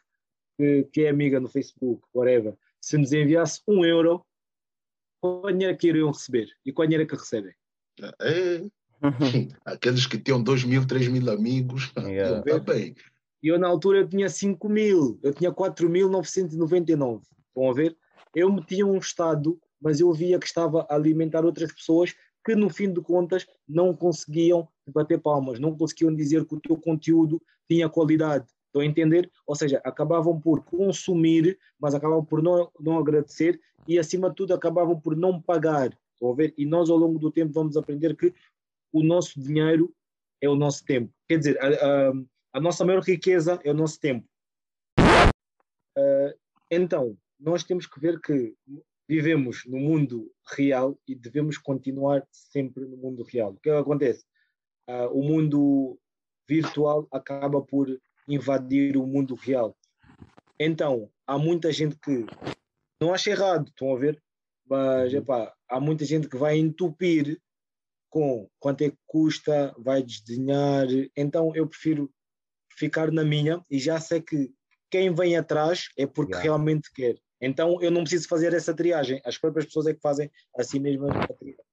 que, que é amiga no Facebook, whatever, se nos enviasse um euro, qual dinheiro que iriam receber? E qual dinheiro é que recebem? É. Aqueles que tinham 2 mil, 3 mil amigos, yeah. tá bem. E eu na altura eu tinha 5 mil, eu tinha 4.999. Estão a ver? Eu metia um estado mas eu via que estava a alimentar outras pessoas que no fim de contas não conseguiam bater palmas, não conseguiam dizer que o teu conteúdo tinha qualidade. Estão a entender? Ou seja, acabavam por consumir, mas acabavam por não, não agradecer e, acima de tudo, acabavam por não pagar. Estão a ver? E nós, ao longo do tempo, vamos aprender que o nosso dinheiro é o nosso tempo. Quer dizer, a, a, a nossa maior riqueza é o nosso tempo. Uh, então, nós temos que ver que vivemos no mundo real e devemos continuar sempre no mundo real. O que, é acontece? Uh, o mundo virtual acaba por invadir o mundo real. Então, há muita gente que não acha errado, estão a ver? Mas uhum. epá, há muita gente que vai entupir com quanto é que custa, vai desdenhar. Então, eu prefiro ficar na minha e já sei que quem vem atrás é porque yeah. realmente quer. Então eu não preciso fazer essa triagem, as próprias pessoas é que fazem assim mesmo a triagem.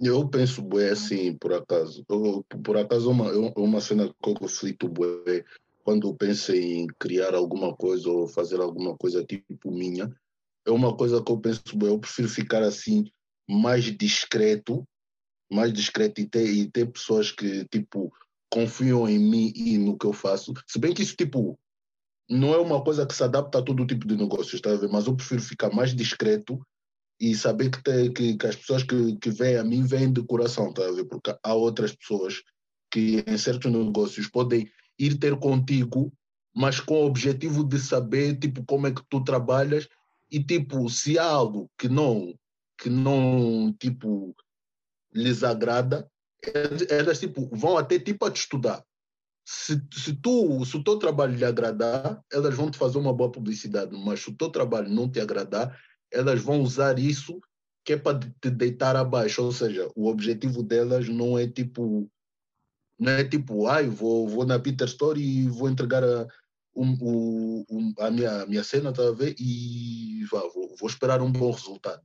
Eu penso, bué, assim, por acaso. Eu, por acaso, uma, uma cena que eu conflito, bué, quando eu penso em criar alguma coisa ou fazer alguma coisa tipo minha, é uma coisa que eu penso, bué, eu prefiro ficar assim, mais discreto, mais discreto e ter, e ter pessoas que, tipo, confiam em mim e no que eu faço. Se bem que isso, tipo, não é uma coisa que se adapta a todo tipo de negócio, está a ver? Mas eu prefiro ficar mais discreto e saber que, tem, que, que, as pessoas que, que vêm a mim vêm de coração, está a ver? Porque há outras pessoas que em certos negócios podem ir ter contigo, mas com o objetivo de saber tipo como é que tu trabalhas e tipo se há algo que não que não tipo lhes agrada, elas tipo vão até tipo a te estudar se, se, tu, se o teu trabalho lhe agradar, elas vão te fazer uma boa publicidade, mas se o teu trabalho não te agradar, elas vão usar isso que é para te deitar abaixo, ou seja, o objetivo delas não é tipo, não é tipo, ai, vou, vou na Peter Store e vou entregar a, um, um, a, minha, a minha cena, tá a ver? E vá, vou, vou esperar um bom resultado.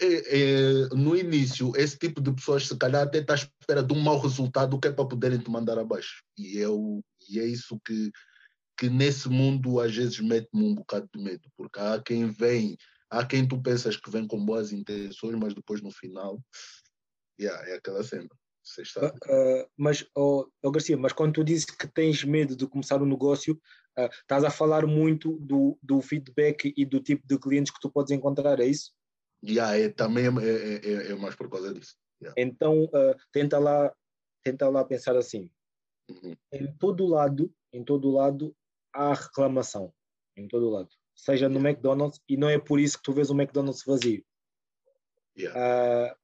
É, é, no início, esse tipo de pessoas, se calhar, até está à espera de um mau resultado que é para poderem te mandar abaixo. E é, o, e é isso que, que nesse mundo às vezes mete-me um bocado de medo, porque há quem vem, há quem tu pensas que vem com boas intenções, mas depois no final, yeah, é aquela cena. Uh, mas, oh, oh, Garcia, mas quando tu dizes que tens medo de começar um negócio, uh, estás a falar muito do, do feedback e do tipo de clientes que tu podes encontrar, é isso? Yeah, é, também é, é, é, é mais por causa disso. Yeah. Então, uh, tenta, lá, tenta lá pensar assim. Uhum. Em todo lado, em todo lado, há reclamação. Em todo lado. Seja no McDonald's, e não é por isso que tu vês o McDonald's vazio. Yeah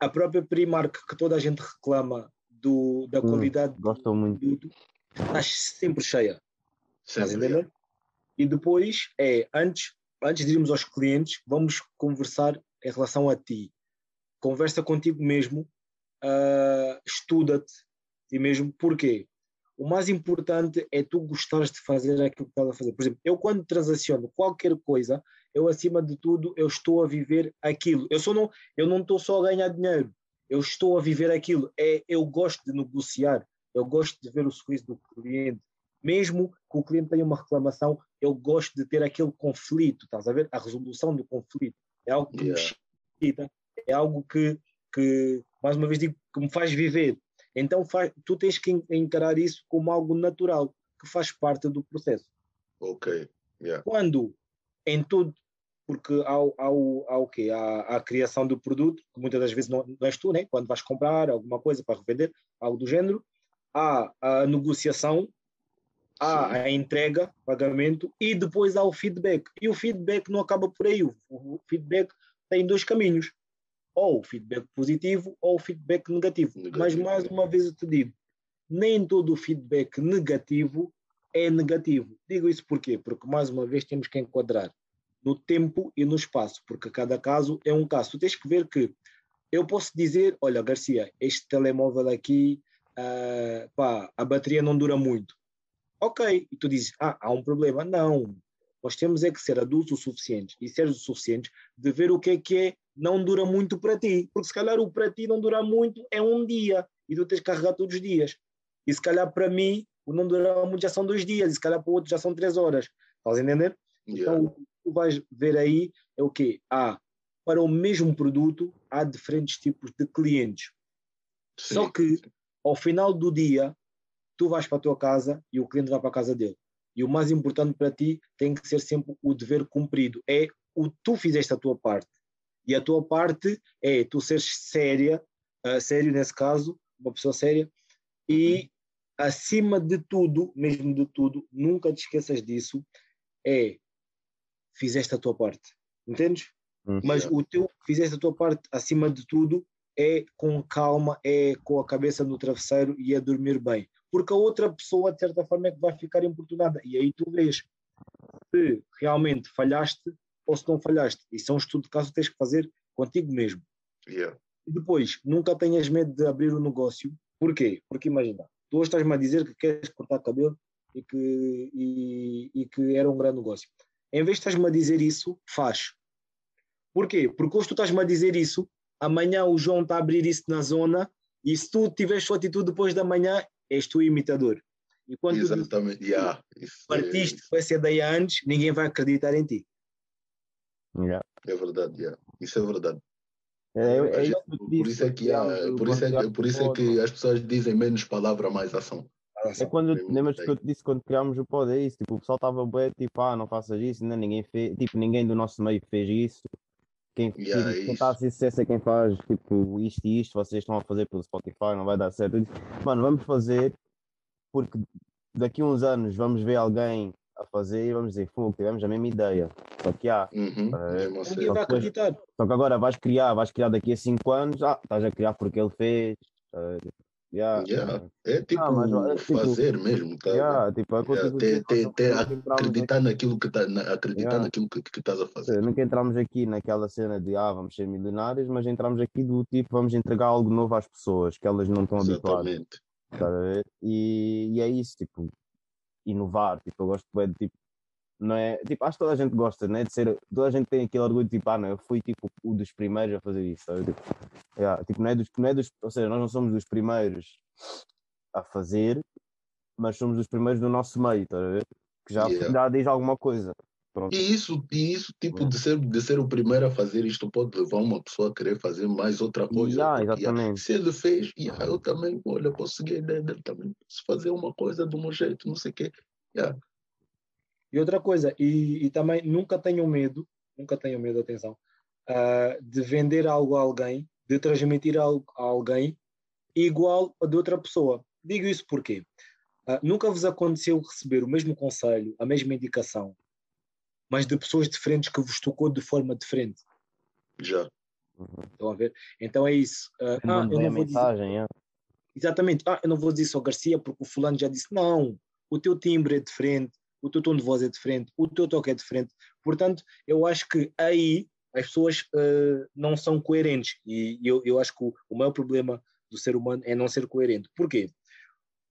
a própria Primark, que toda a gente reclama do, da hum, qualidade gostam muito. do está sempre cheia. Sempre, E depois é, antes, antes de irmos aos clientes, vamos conversar em relação a ti. Conversa contigo mesmo, uh, estuda-te e mesmo. Porquê? O mais importante é tu gostares de fazer aquilo que estás a fazer. Por exemplo, eu quando transaciono qualquer coisa, eu acima de tudo eu estou a viver aquilo. Eu só não, eu não estou só a ganhar dinheiro. Eu estou a viver aquilo. É, eu gosto de negociar. Eu gosto de ver o sorriso do cliente. Mesmo que o cliente tenha uma reclamação, eu gosto de ter aquele conflito, estás a ver? A resolução do conflito. É algo que yeah. me excita, é algo que, que, mais uma vez digo, que me faz viver. Então faz, tu tens que encarar isso como algo natural, que faz parte do processo. Ok. Yeah. Quando em tudo, porque há, há, há o quê? Há, a criação do produto, que muitas das vezes não, não és tu, né? quando vais comprar alguma coisa para revender, algo do género, há a negociação, há a entrega, pagamento, e depois há o feedback. E o feedback não acaba por aí, o, feedback tem dois caminhos, ou o feedback positivo ou o feedback negativo. negativo. Mas mais uma vez eu te digo, nem todo o feedback negativo é negativo. Digo isso porquê? Porque, mais uma vez, temos que enquadrar no tempo e no espaço, porque cada caso é um caso. Tu tens que ver que eu posso dizer: olha, Garcia, este telemóvel aqui, uh, pá, a bateria não dura muito. Ok, e tu dizes: ah, há um problema. Não, nós temos é que ser adultos o suficiente e seres o suficiente de ver o que é que é não dura muito para ti, porque se calhar o para ti não dura muito é um dia e tu tens que carregar todos os dias. E se calhar para mim o não durar muito já são dois dias, e se calhar para o outro já são três horas. Estás a entender? Yeah. Então, o que tu vais ver aí é o quê? Há, para o mesmo produto, há diferentes tipos de clientes. Sim. Só que, ao final do dia, tu vais para a tua casa e o cliente vai para a casa dele. E o mais importante para ti tem que ser sempre o dever cumprido. É o tu fizeste a tua parte. E a tua parte é tu seres séria, uh, sério nesse caso, uma pessoa séria, e acima de tudo, mesmo de tudo, nunca te esqueças disso, é fizeste a tua parte, entendes? Hum, Mas o teu fizeste a tua parte acima de tudo é com calma, é com a cabeça no travesseiro e é dormir bem. Porque a outra pessoa, de certa forma, é que vai ficar importunada. E aí tu vês se realmente falhaste ou se não falhaste. Isso é um estudo de caso que tens que fazer contigo mesmo. Yeah. E depois, nunca tenhas medo de abrir o um negócio. Porquê? Porque imagina, tu hoje estás-me a dizer que queres cortar cabelo e que, e, e que era um grande negócio. Em vez de estás-me a dizer isso, faz. Porquê? Porque hoje tu estás-me a dizer isso, amanhã o João está a abrir isso na zona e se tu tiveres sua atitude depois da manhã, és tu imitador. E quando Exatamente. tu yeah. partiste é... com essa ideia antes, ninguém vai acreditar em ti. Yeah. É verdade, yeah. isso é verdade. É, é isso por isso é que há, por isso é, por isso é que as pessoas dizem menos palavra, mais ação. É quando, lembras que eu te disse quando criámos o pod, é isso, tipo, o pessoal estava bem, tipo, ah, não faças isso, ainda ninguém fez, tipo, ninguém do nosso meio fez isso. Quem, yeah, tipo, quem está a ser sucesso é quem faz, tipo, isto e isto, vocês estão a fazer pelo Spotify, não vai dar certo. Eu disse, mano, vamos fazer, porque daqui a uns anos vamos ver alguém a fazer e vamos dizer, fogo, tivemos a mesma ideia. Só que há. Uhum, uh, só, que depois, só que agora vais criar, vais criar daqui a 5 anos, ah, estás a criar porque ele fez. Uh, Yeah. Yeah. É tipo Ah, mas, é, tipo, fazer mesmo, tá? Yeah, tipo, é Yeah, aqui, acreditar naquilo que tá, na- acreditar Yeah. naquilo que, que estás a fazer. aqui- nunca entramos aqui naquela cena de ah, vamos ser milionários, mas entramos aqui do tipo, vamos entregar algo novo às pessoas que elas não estão habituadas. Exatamente. Ver? E, e é isso, tipo, inovar. Tipo, eu gosto de tipo, não é? Tipo, acho que toda a gente gosta, né? De ser, toda a gente tem aquele orgulho de tipo, ah, não, eu fui tipo o dos primeiros a fazer isso. sabe? Tipo, yeah, tipo, não é dos, não é dos, ou seja, nós não somos dos primeiros a fazer, mas somos dos primeiros do nosso meio, estás a ver? Que já, Yeah. já diz alguma coisa. Pronto. E isso, e isso tipo, Yeah. de ser, de ser o primeiro a fazer isto pode levar uma pessoa a querer fazer mais outra coisa. Yeah, exatamente. se ele fez, yeah, eu também, olha, posso seguir a ideia dele também, posso fazer uma coisa do meu jeito, não sei o quê. Yeah. E outra coisa, e, e também nunca tenham medo, nunca tenham medo, atenção, ah, de vender algo a alguém, de transmitir algo a alguém igual a de outra pessoa. Digo isso porque ah, nunca vos aconteceu receber o mesmo conselho, a mesma indicação, mas de pessoas diferentes que vos tocou de forma diferente. Já. Estão a ver? Então é isso. Não ah, eu dizer a não vou dizer, mensagem, yeah. Exatamente. Ah, eu não vou dizer só Garcia porque o fulano já disse. Não, o teu timbre é diferente, o teu tom de voz é diferente, o teu toque é diferente. Portanto, eu acho que aí as pessoas eh, não são coerentes. E eu, eu acho que o, o maior problema do ser humano é não ser coerente. Porquê?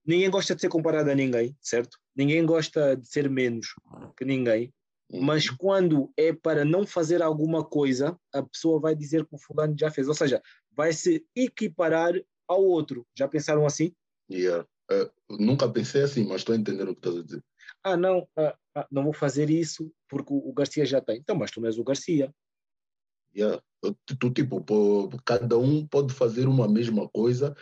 Ninguém gosta de ser comparado a ninguém, certo? Ninguém gosta de ser menos que ninguém. Uhum. Mas quando é para não fazer alguma coisa, a pessoa vai dizer que o fulano já fez. Ou seja, vai se equiparar ao outro. Já pensaram assim? Yeah. Eh, nunca pensei assim, mas estou a entender o que estás a dizer. Ah, não, ah, ah, não vou fazer isso porque o o Garcia já tem. Então, mas tu não és o Garcia. Yeah. Tu, tipo, pô, cada um pode fazer uma mesma coisa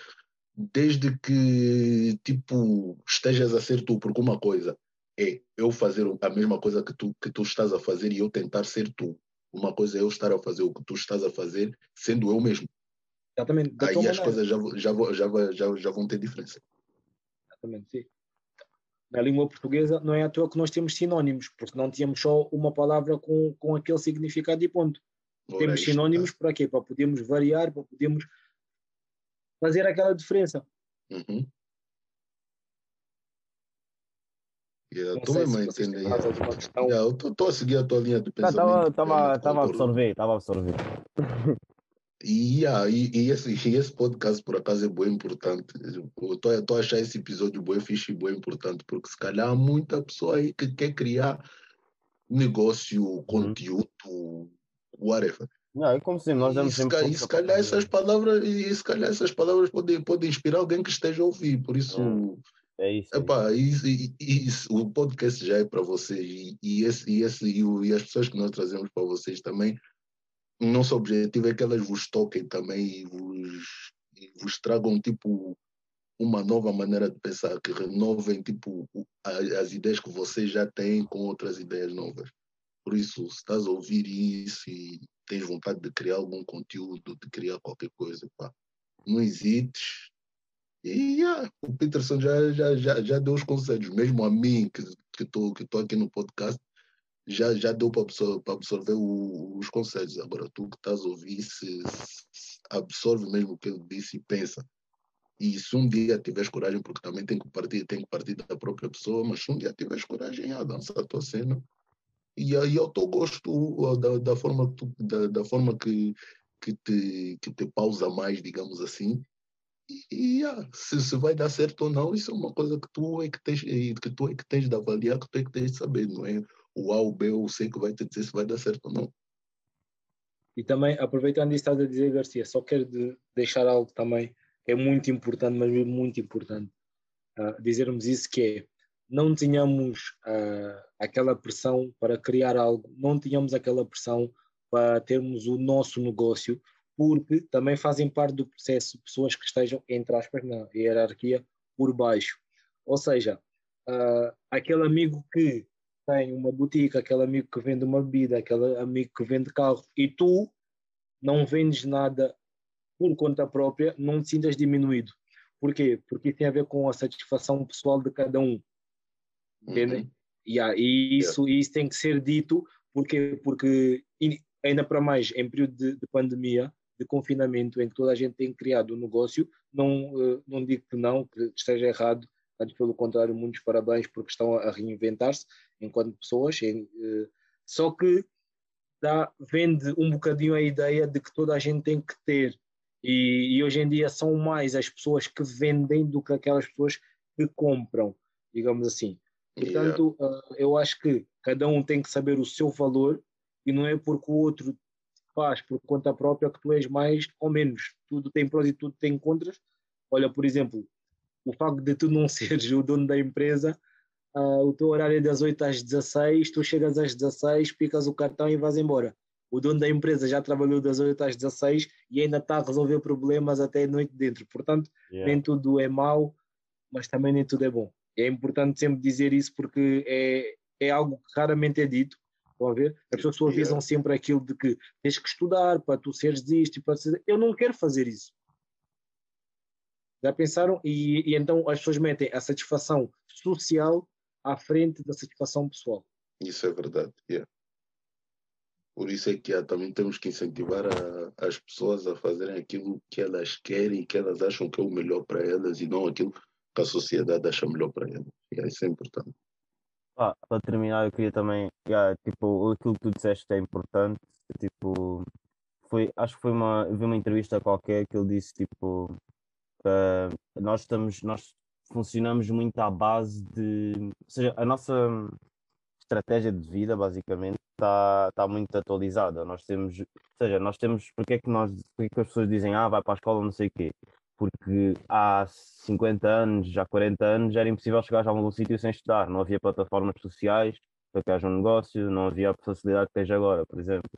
desde que, tipo, estejas a ser tu, porque uma coisa é eu fazer a mesma coisa que tu, que tu estás a fazer e eu tentar ser tu. Uma coisa é eu estar a fazer o que tu estás a fazer sendo eu mesmo. Exatamente. Aí as maneira. coisas já, já, já, já, já vão ter diferença. Exatamente, sim. Na língua portuguesa não é à toa que nós temos sinónimos, porque não tínhamos só uma palavra com, com aquele significado e ponto. Ora, temos sinónimos para quê? Para podermos variar, para podermos fazer aquela diferença. tá. Uhum. Yeah, Não Estou sei mesmo a entender. estou a seguir a tua linha de pensamento. Estava a absorver, estava a absorver. E, yeah, e, e, esse, e esse podcast, por acaso, é bem importante. Eu estou a achar esse episódio bem fixe e bem importante, porque se calhar há muita pessoa aí que quer criar negócio, conteúdo, whatever. Não, é como sempre, nós E damos se, ca- e se calhar essas palavras, e se calhar essas palavras podem, podem inspirar alguém que esteja a ouvir. Por isso, Hum. É isso. é isso, e- e- o podcast já é para vocês e, e, esse, e, esse, e, o- e as pessoas que nós trazemos para vocês também, nosso objetivo é que elas vos toquem também e vos, e vos tragam tipo uma nova maneira de pensar, que renovem tipo o- a- as ideias que vocês já têm com outras ideias novas. Por isso, se estás a ouvir isso e tens vontade de criar algum conteúdo, de criar qualquer coisa, pá, não hesites. E yeah, o Peterson já, já, já, já deu os conselhos, mesmo a mim, que estou que tô aqui no podcast, já, já deu para absor pra absorver o- os conselhos. Agora, tu que estás a ouvir, se, se absorve mesmo o que ele disse e pensa. E se um dia tiveres coragem, porque também tem que partir, tem que partir da própria pessoa, mas se um dia tiveres coragem, a dançar a tua cena. E aí ao teu gosto, da, da forma, que tu- da, da forma que, que, te, que te pausa mais, digamos assim. E, e ah, se, se vai dar certo ou não, isso é uma coisa que tu é que tens, que tu é que tens de avaliar, que tu é que tens de saber, não é o A, o B ou o C que vai te dizer se vai dar certo ou não. E também, aproveitando isso estás a dizer, Garcia, só quero de- deixar algo também é muito importante, mas muito importante, ah, dizermos isso que é, não tenhamos ah, aquela pressão para criar algo, não tenhamos aquela pressão para termos o nosso negócio, porque também fazem parte do processo pessoas que estejam, entre aspas, na hierarquia por baixo. Ou seja, ah, aquele amigo que tem uma boutique, aquele amigo que vende uma bebida, aquele amigo que vende carro, e tu não vendes nada por conta própria, não te sintas diminuído. Porquê? Porque isso tem a ver com a satisfação pessoal de cada um. Entendem? Uhum. Yeah, e isso, isso tem que ser dito porque, porque ainda para mais em período de, de pandemia de confinamento em que toda a gente tem criado um negócio, não, uh, não digo que não, que esteja errado, antes pelo contrário, muitos parabéns porque estão a reinventar-se enquanto pessoas, em, uh, só que dá, vende um bocadinho a ideia de que toda a gente tem que ter, e, e hoje em dia são mais as pessoas que vendem do que aquelas pessoas que compram, digamos assim. Portanto, yeah. uh, eu acho que cada um tem que saber o seu valor e não é porque o outro faz por conta própria que tu és mais ou menos. Tudo tem prós e tudo tem contras. Olha, por exemplo, o facto de tu não seres o dono da empresa, uh, o teu horário é das 8 às 16, tu chegas às 16, picas o cartão e vais embora. O dono da empresa já trabalhou das 8 às 16 e ainda está a resolver problemas até a noite dentro. Portanto, yeah. nem tudo é mau, mas também nem tudo é bom. É importante sempre dizer isso porque é, é algo que raramente é dito Estão a ver? As pessoas avisam sempre aquilo de que tens que estudar para tu seres isto e para ser... Eu não quero fazer isso. Já pensaram? E, e, então as pessoas metem a satisfação social à frente da satisfação pessoal. Isso é verdade, yeah. Por isso é que yeah, também temos que incentivar a, as pessoas a fazerem aquilo que elas querem, que elas acham que é o melhor para elas e não aquilo que a sociedade acha melhor para elas. Yeah, isso é importante. Ah, para terminar, eu queria também, yeah, tipo, aquilo que tu disseste é importante, tipo, foi, acho que foi uma, vi uma entrevista qualquer que ele disse, tipo, que nós estamos, nós funcionamos muito à base de, ou seja, a nossa estratégia de vida, basicamente, está tá muito atualizada. Nós temos, ou seja, nós temos, porque é que nós, porque é que as pessoas dizem, ah, vai para a escola, não sei o quê? porque há 50 anos, já 40 anos, era impossível chegar a algum sítio sem estudar. Não havia plataformas sociais para que haja um negócio, não havia a facilidade que tens agora, por exemplo.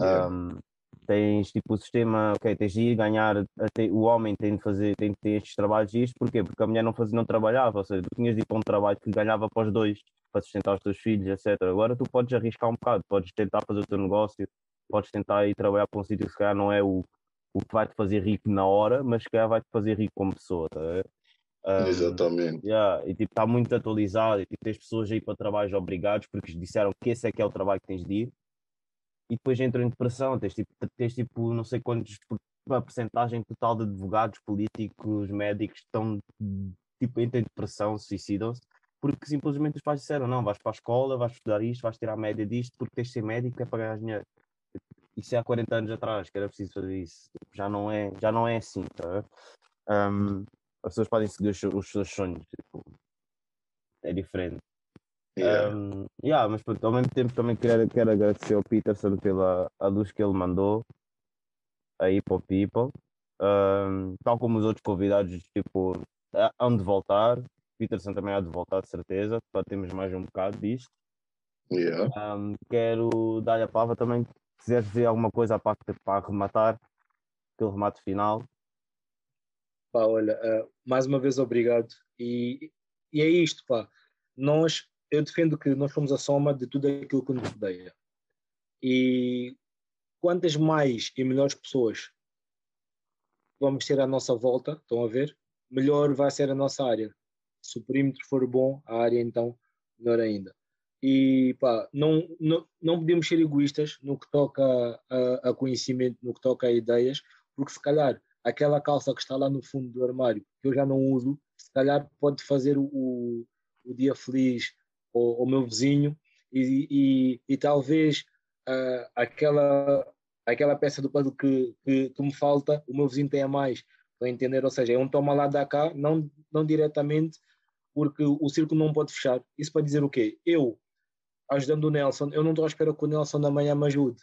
Yeah. Um, tens tipo o sistema, ok, tens de ir ganhar, até, o homem tem de fazer, tem de ter estes trabalhos e isto, porquê? Porque a mulher não, fazia, não trabalhava, ou seja, tu tinhas de ir para um trabalho que ganhava para os dois, para sustentar os teus filhos, etc. Agora tu podes arriscar um bocado, podes tentar fazer o teu negócio, podes tentar ir trabalhar para um sítio que se calhar não é o, o que vai te fazer rico na hora, mas que vai te fazer rico como pessoa, tá um, Exatamente. Yeah, e tipo, está muito atualizado, e tipo, tens pessoas aí para trabalhos obrigados porque disseram que esse é que é o trabalho que tens de ir, e depois entram em depressão, tens tipo, tens, tipo não sei quantos, a percentagem total de advogados, políticos, médicos estão tipo, entram em depressão, suicidam-se, porque simplesmente os pais disseram, não, vais para a escola, vais estudar isto, vais tirar a média disto, porque tens de ser médico é para ganhar dinheiro isso é há 40 anos atrás que era preciso fazer isso. Já não é, já não é assim, tá? Um, as pessoas podem seguir os, os seus sonhos, tipo, é diferente. Yeah. Um, yeah, mas pronto, ao mesmo tempo também quero, quero agradecer ao Peterson pela a luz que ele mandou aí para o People. Um, tal como os outros convidados, tipo, hão de voltar. Peterson também há de voltar, de certeza, para termos mais um bocado disto. Yeah. Um, quero dar-lhe a palavra também quiseres dizer alguma coisa para, para arrematar, aquele remate final. Pá, olha, uh, mais uma vez obrigado. E, e é isto, pá. Nós, eu defendo que nós somos a soma de tudo aquilo que nos rodeia. E quantas mais e melhores pessoas vamos ter à nossa volta, estão a ver? Melhor vai ser a nossa área. Se o perímetro for bom, a área então, melhor ainda e pá, não, não, não podemos ser egoístas no que toca a, a, conhecimento, no que toca a ideias, porque se calhar aquela calça que está lá no fundo do armário, que eu já não uso, se calhar pode fazer o, o, dia feliz ao, ao, meu vizinho e, e, e talvez uh, aquela, aquela peça do puzzle que, que, que, me falta, o meu vizinho tenha mais, para entender? Ou seja, é um toma lá da cá, não, não diretamente, porque o círculo não pode fechar. Isso para dizer o quê? Eu ajudando o Nelson. Eu não estou à espera que o Nelson da manhã me ajude.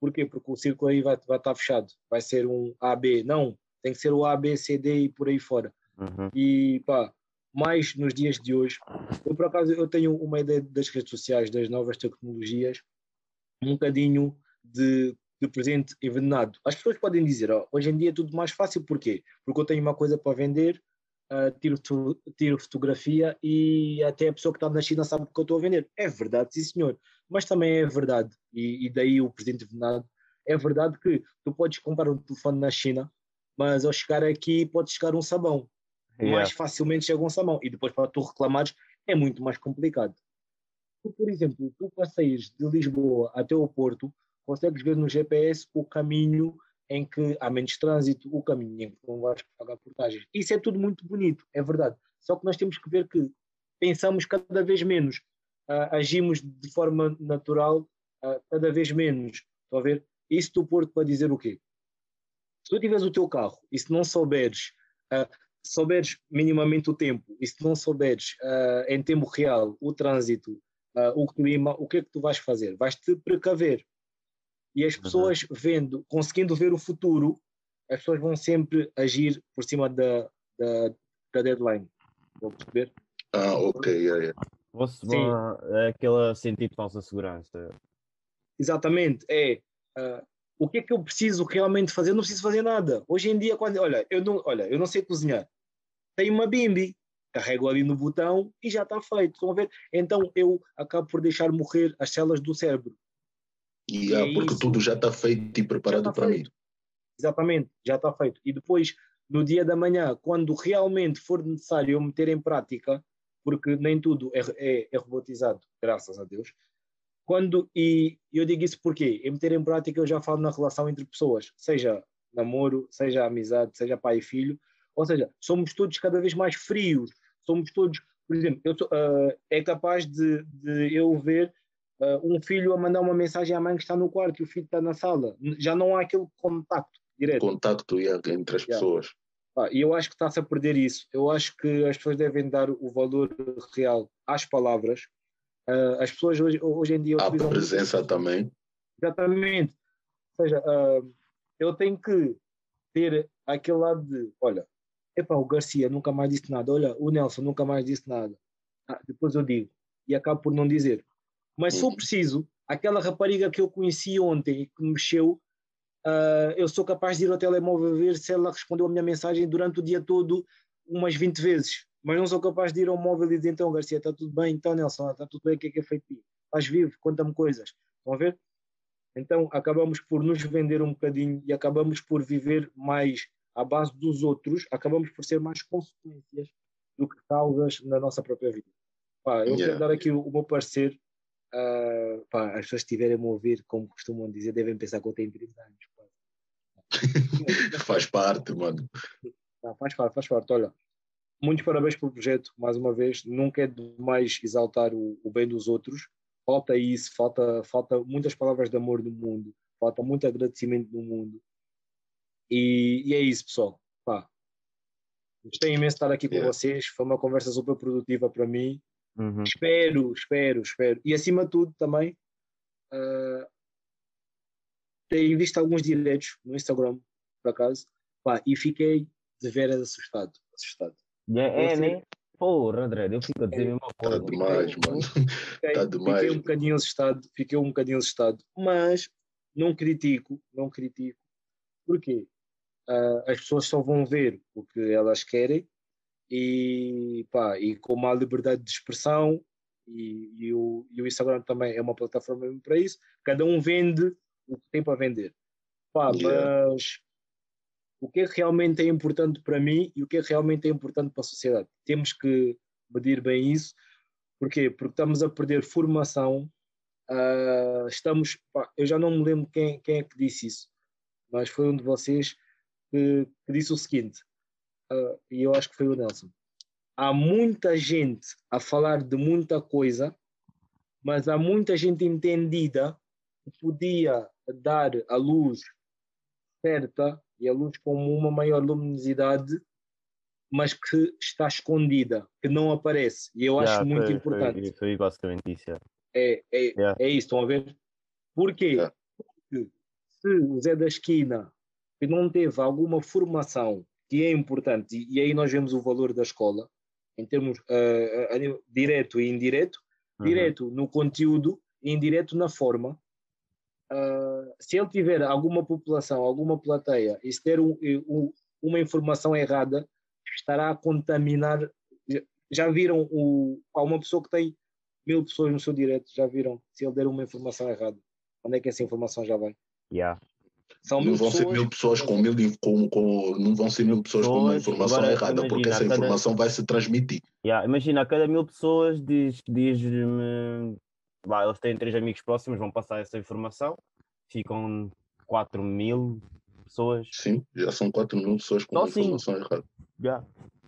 Porquê? Porque o círculo aí vai, vai estar fechado. Vai ser um AB. Não, tem que ser o A, B, C, D e por aí fora. Uhum. E pá, mais nos dias de hoje. Eu, por acaso, eu tenho uma ideia das redes sociais, das novas tecnologias, um bocadinho de, de presente envenenado. As pessoas podem dizer, oh, hoje em dia é tudo mais fácil, porquê? Porque eu tenho uma coisa para vender, uh, tiro, tiro fotografia e até a pessoa que está na China sabe o que eu estou a vender. É verdade, sim senhor. Mas também é verdade, e, e daí o presidente Venado, é verdade que tu podes comprar um telefone na China, mas ao chegar aqui pode chegar um sabão. Yeah. Mais facilmente chega um sabão. E depois para tu reclamares é muito mais complicado. Tu, por exemplo, tu para de Lisboa até o Porto, consegues ver no GPS o caminho em que há menos trânsito, o caminho em que não vais pagar portagens. Isso é tudo muito bonito, é verdade. Só que nós temos que ver que pensamos cada vez menos, uh, agimos de forma natural uh, cada vez menos. Estão a ver? Isso do Porto para dizer o quê? Se tu tiveres o teu carro e se não souberes, uh, souberes minimamente o tempo e se não souberes em tempo real o trânsito, o clima, o que é que tu vais fazer? Vais-te precaver. E as uhum. pessoas uhum. vendo, conseguindo ver o futuro, as pessoas vão sempre agir por cima da, da, da deadline. Vou perceber? Ah, ok, yeah, yeah. Você, é aquele sentido de falsa segurança. Exatamente, é. Uh, o que é que eu preciso realmente fazer? Eu não preciso fazer nada. Hoje em dia, quando olha, eu não, olha, eu não sei cozinhar. Tenho uma bimbi, carrego ali no botão e já está feito. Estão a ver? Então eu acabo por deixar morrer as células do cérebro. Yeah, é porque isso. tudo já está feito e preparado para mim. Exatamente, já está feito. E depois, no dia da manhã, quando realmente for necessário eu meter em prática, porque nem tudo é, é, é robotizado, graças a Deus. Quando, e eu digo isso porque em meter em prática eu já falo na relação entre pessoas, seja namoro, seja amizade, seja pai e filho, ou seja, somos todos cada vez mais frios, somos todos, por exemplo, eu, uh, é capaz de, de eu ver uh, um filho a mandar uma mensagem à mãe que está no quarto e o filho está na sala. Já não há aquele contacto direto. Contacto yeah, entre as yeah. pessoas. Ah, e eu acho que está-se a perder isso. Eu acho que as pessoas devem dar o valor real às palavras. Uh, as pessoas hoje, hoje em dia. A presença muito... também. Exatamente. Ou seja, uh, eu tenho que ter aquele lado de: olha, epá, o Garcia nunca mais disse nada, olha, o Nelson nunca mais disse nada. Ah, depois eu digo. E acabo por não dizer. Mas se for uhum. preciso, aquela rapariga que eu conheci ontem e que me mexeu, uh, eu sou capaz de ir ao telemóvel ver se ela respondeu a minha mensagem durante o dia todo umas 20 vezes. Mas não sou capaz de ir ao móvel e dizer, então Garcia, está tudo bem, então Nelson, está tudo bem, o que é que é feito? Estás vivo, conta-me coisas. Estão a ver? Então acabamos por nos vender um bocadinho e acabamos por viver mais à base dos outros, acabamos por ser mais consequências do que causas na nossa própria vida. Pá, eu yeah. quero dar aqui o, o meu parecer Uh, pá, as pessoas estiverem a ouvir, como costumam dizer, devem pensar que eu tenho 30 anos. faz parte, mano. Ah, faz parte, faz parte. Olha, muitos parabéns pelo projeto, mais uma vez. Nunca é demais exaltar o, o bem dos outros. Falta isso, falta, falta muitas palavras de amor no mundo, falta muito agradecimento no mundo. E, e é isso, pessoal. Pá, gostei imenso de estar aqui yeah. com vocês. Foi uma conversa super produtiva para mim. Uhum. Espero, espero, espero. E acima de tudo também uh, tenho visto alguns direitos no Instagram, por acaso, pá, e fiquei de veras assustado. assustado. É, é né? Porra, André, eu fico a dizer é, a mesma coisa. Está demais, mano. Fiquei, tá demais. Fiquei um bocadinho assustado, fiquei um bocadinho assustado, mas não critico, não critico. Porquê? Uh, as pessoas só vão ver o que elas querem e, pá, e com a liberdade de expressão e, e, o, e o Instagram também é uma plataforma para isso, cada um vende o que tem para vender. Pá, yeah. Mas o que é que realmente é importante para mim e o que é que realmente é importante para a sociedade? Temos que medir bem isso. Porquê? Porque estamos a perder formação. Uh, estamos, pá, eu já não me lembro quem, quem é que disse isso, mas foi um de vocês que, que disse o seguinte: uh, e eu acho que foi o Nelson. Há muita gente a falar de muita coisa, mas há muita gente entendida que podia dar a luz certa e a luz com uma maior luminosidade, mas que está escondida, que não aparece. E eu yeah, acho muito foi, importante. Foi, foi basicamente isso. É, é, yeah. é isso, estão a ver? Porquê? Yeah. Porque se o Zé da Esquina que não teve alguma formação que é importante, e, e aí nós vemos o valor da escola, em termos uh, uh, direto e indireto, uhum. direto no conteúdo e indireto na forma. Uh, se ele tiver alguma população, alguma plateia, e se der um, um, uma informação errada, estará a contaminar. Já viram o, há uma pessoa que tem mil pessoas no seu direto, já viram? Se ele der uma informação errada, onde é que essa informação já vai? Yeah. São não vão ser mil pessoas com mil com, com, não vão ser mil pessoas com uma informação Agora, errada, imagina, porque essa cada... informação vai se transmitir. Yeah, imagina, a cada mil pessoas diz, diz-me lá, eles têm três amigos próximos, vão passar essa informação, ficam 4 mil, pessoas. Sim, já são 4 mil pessoas com Só informação errada. Yeah.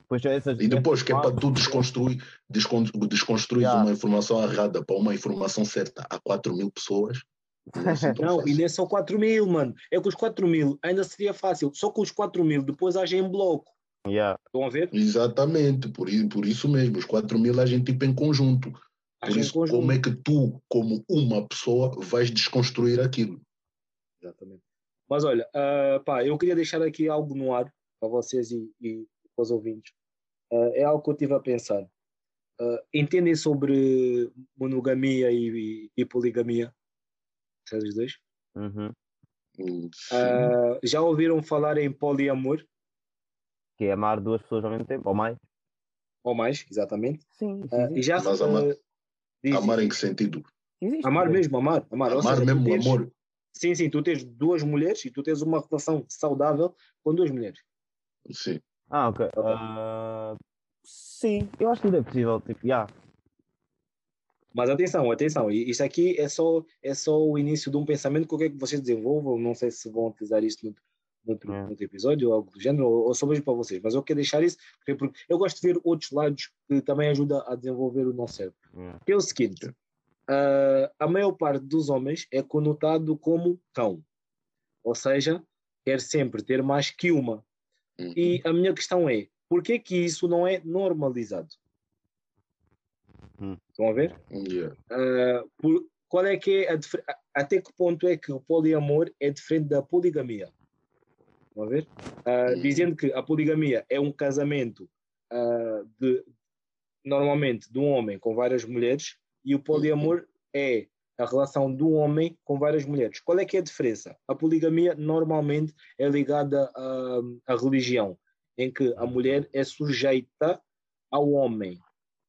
Pois é, essas, E depois que é para tu desconstruir, descon, desconstruir Yeah. uma informação errada para uma informação certa a 4 mil pessoas. Não, e nem são 4 mil, mano. É que os 4 mil ainda seria fácil. Só com os 4 mil depois agem em bloco. Yeah. Estão a ver? Exatamente, por, por isso mesmo, os 4 mil a gente tipo em conjunto. Por isso, conjunto. como é que tu, como uma pessoa, vais desconstruir aquilo? Exatamente. Mas olha, ah, pá, eu queria deixar aqui algo no ar para vocês e, e para os ouvintes. Ah, é algo que eu estive a pensar. Ah, entendem sobre monogamia e, e- e poligamia? Vocês os dois? Uhum. Hum, sim. Ah, já ouviram falar em poliamor? Que é amar duas pessoas ao mesmo tempo, ou mais. Ou mais, exatamente. Sim, Ah, e já Mas ah, diz- Amar em que sentido? existe. amar mesmo, amar. Amar, Amar seja, mesmo, tens- amor. Sim, sim, tu tens duas mulheres e tu tens uma relação saudável com duas mulheres. Sim. Ah, ok. Ah, sim, eu acho que tudo é possível. Tipo, yeah. Mas atenção, atenção, isto aqui é só, é só o início de um pensamento que eu quero que vocês desenvolvam. Não sei se vão utilizar isso no, no, outro, É. no outro episódio ou algo do género, ou, ou só mesmo para vocês. Mas eu quero deixar isso porque, eu gosto de ver outros lados que também ajudam a desenvolver o nosso cérebro. Que é o seguinte: ah, a maior parte dos homens é conotado como cão, ou seja, quer sempre ter mais que uma. Uhum. E a minha questão é: por que que isso não é normalizado? Hum. Estão a ver? Yeah. Uh, por- qual é que é a- até que ponto é que o poliamor é diferente da poligamia? Vamos ver? Uh. Dizendo que a poligamia é um casamento uh, de normalmente de um homem com várias mulheres e o poliamor é a relação um homem com várias mulheres. Qual é que é a diferença? A poligamia normalmente é ligada à, à religião, em que a mulher é sujeita ao homem,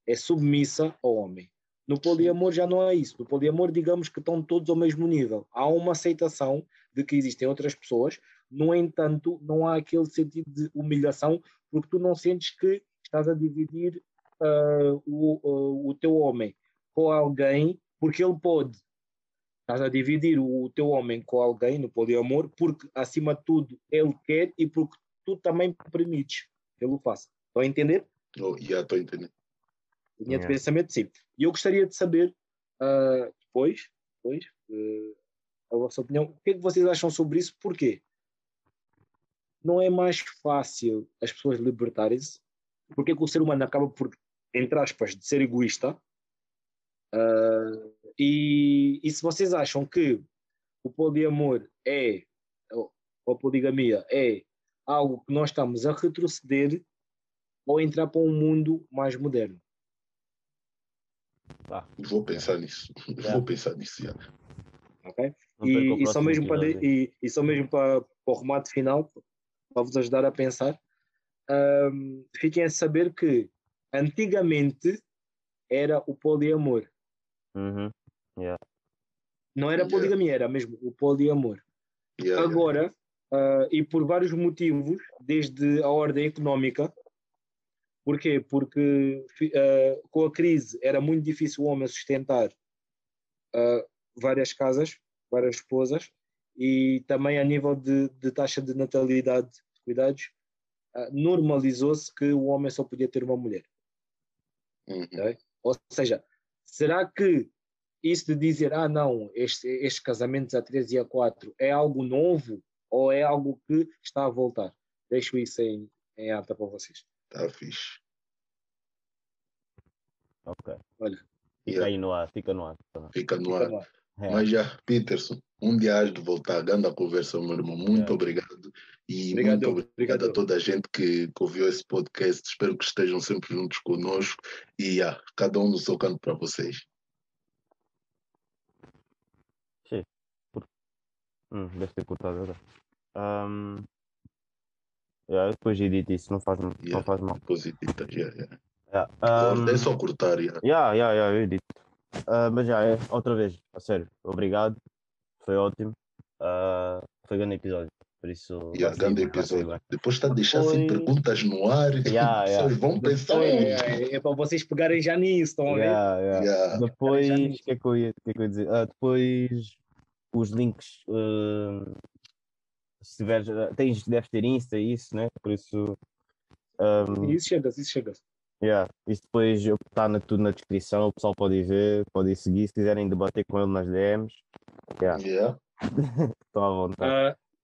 é submissa ao homem. No poliamor já não é isso. No poliamor, digamos que estão todos ao mesmo nível. Há uma aceitação de que existem outras pessoas, no entanto, não há aquele sentido de humilhação, porque tu não sentes que estás a dividir ah, o, o- o teu homem com alguém porque ele pode. Estás a dividir o teu homem com alguém no poliamor porque, acima de tudo, ele quer e porque tu também permites que ele o faça. Estão a entender? Oh, yeah, estou entendendo. Linha de pensamento, sim. E eu gostaria de saber, ah, depois, depois eh, a vossa opinião, o que é que vocês acham sobre isso? Porquê? Não é mais fácil as pessoas libertarem-se? Porque é que o ser humano acaba por, entre aspas, de ser egoísta? Ah, e, e se vocês acham que o poliamor é, ou a poligamia é algo que nós estamos a retroceder ou entrar para um mundo mais moderno? Pá, Vou pensar nisso. Yeah. Vou pensar nisso. Yeah. ok? E, e só mesmo para, e, e só mesmo para, para o remate final, para vos ajudar a pensar, ahm, fiquem a saber que antigamente era o poliamor. Uhum. Não era Yeah. poligamia, era mesmo o poliamor. Yeah, yeah. Agora, ah, e por vários motivos, desde a ordem económica, porquê? Porque ah, com a crise era muito difícil o homem sustentar ah, várias casas, várias esposas, e também a nível de, de taxa de natalidade, de cuidados, ah, normalizou-se que o homem só podia ter uma mulher. Uhum. Ou seja, será que isso de dizer, ah, não, este- estes casamentos a 3 e a 4 é algo novo ou é algo que está a voltar? Deixo isso em, em ata para vocês. Tá fixe. Ok. Olha, Fica Yeah. aí no ar, fica no ar. Fica no fica ar. no ar. É. Mas já, Peterson, um dia hás de voltar. Grande conversa, meu irmão. Muito Yeah. obrigado. E Obrigado, muito obrigado, obrigado. a toda a gente que, que ouviu esse podcast. Espero que estejam sempre juntos conosco. E yeah, cada um no seu canto para vocês. Hum, deve ter cortado agora. Um, yeah, depois edito isso, não faz, não Yeah. faz mal. Depois edita. Yeah, yeah. Yeah, um, É só cortar. Yeah. yeah, yeah, yeah, eu edito. Ah, mas já é, outra vez, a sério, obrigado. Foi ótimo. Ah, foi grande episódio. Por isso. Yeah, sair- grande sair episódio. Depois está a deixar Depois- assim perguntas no ar. Yeah, yeah. Pessoas vão pensar. É, é- é para vocês pegarem já nisso, estão a bem. ver? Yeah, yeah. Yeah. Depois, o que é que eu ia, que é que eu ia dizer? Ah, depois, os links, ah, se tiveres, tens, deves ter Insta e isso, né? Por isso. Um, Isso chega, isso chega. Yeah, isso depois está na, tudo na descrição, o pessoal pode ir ver, pode ir seguir, se quiserem debater com ele nas DMs, yeah, Yeah. estão à vontade. Ah,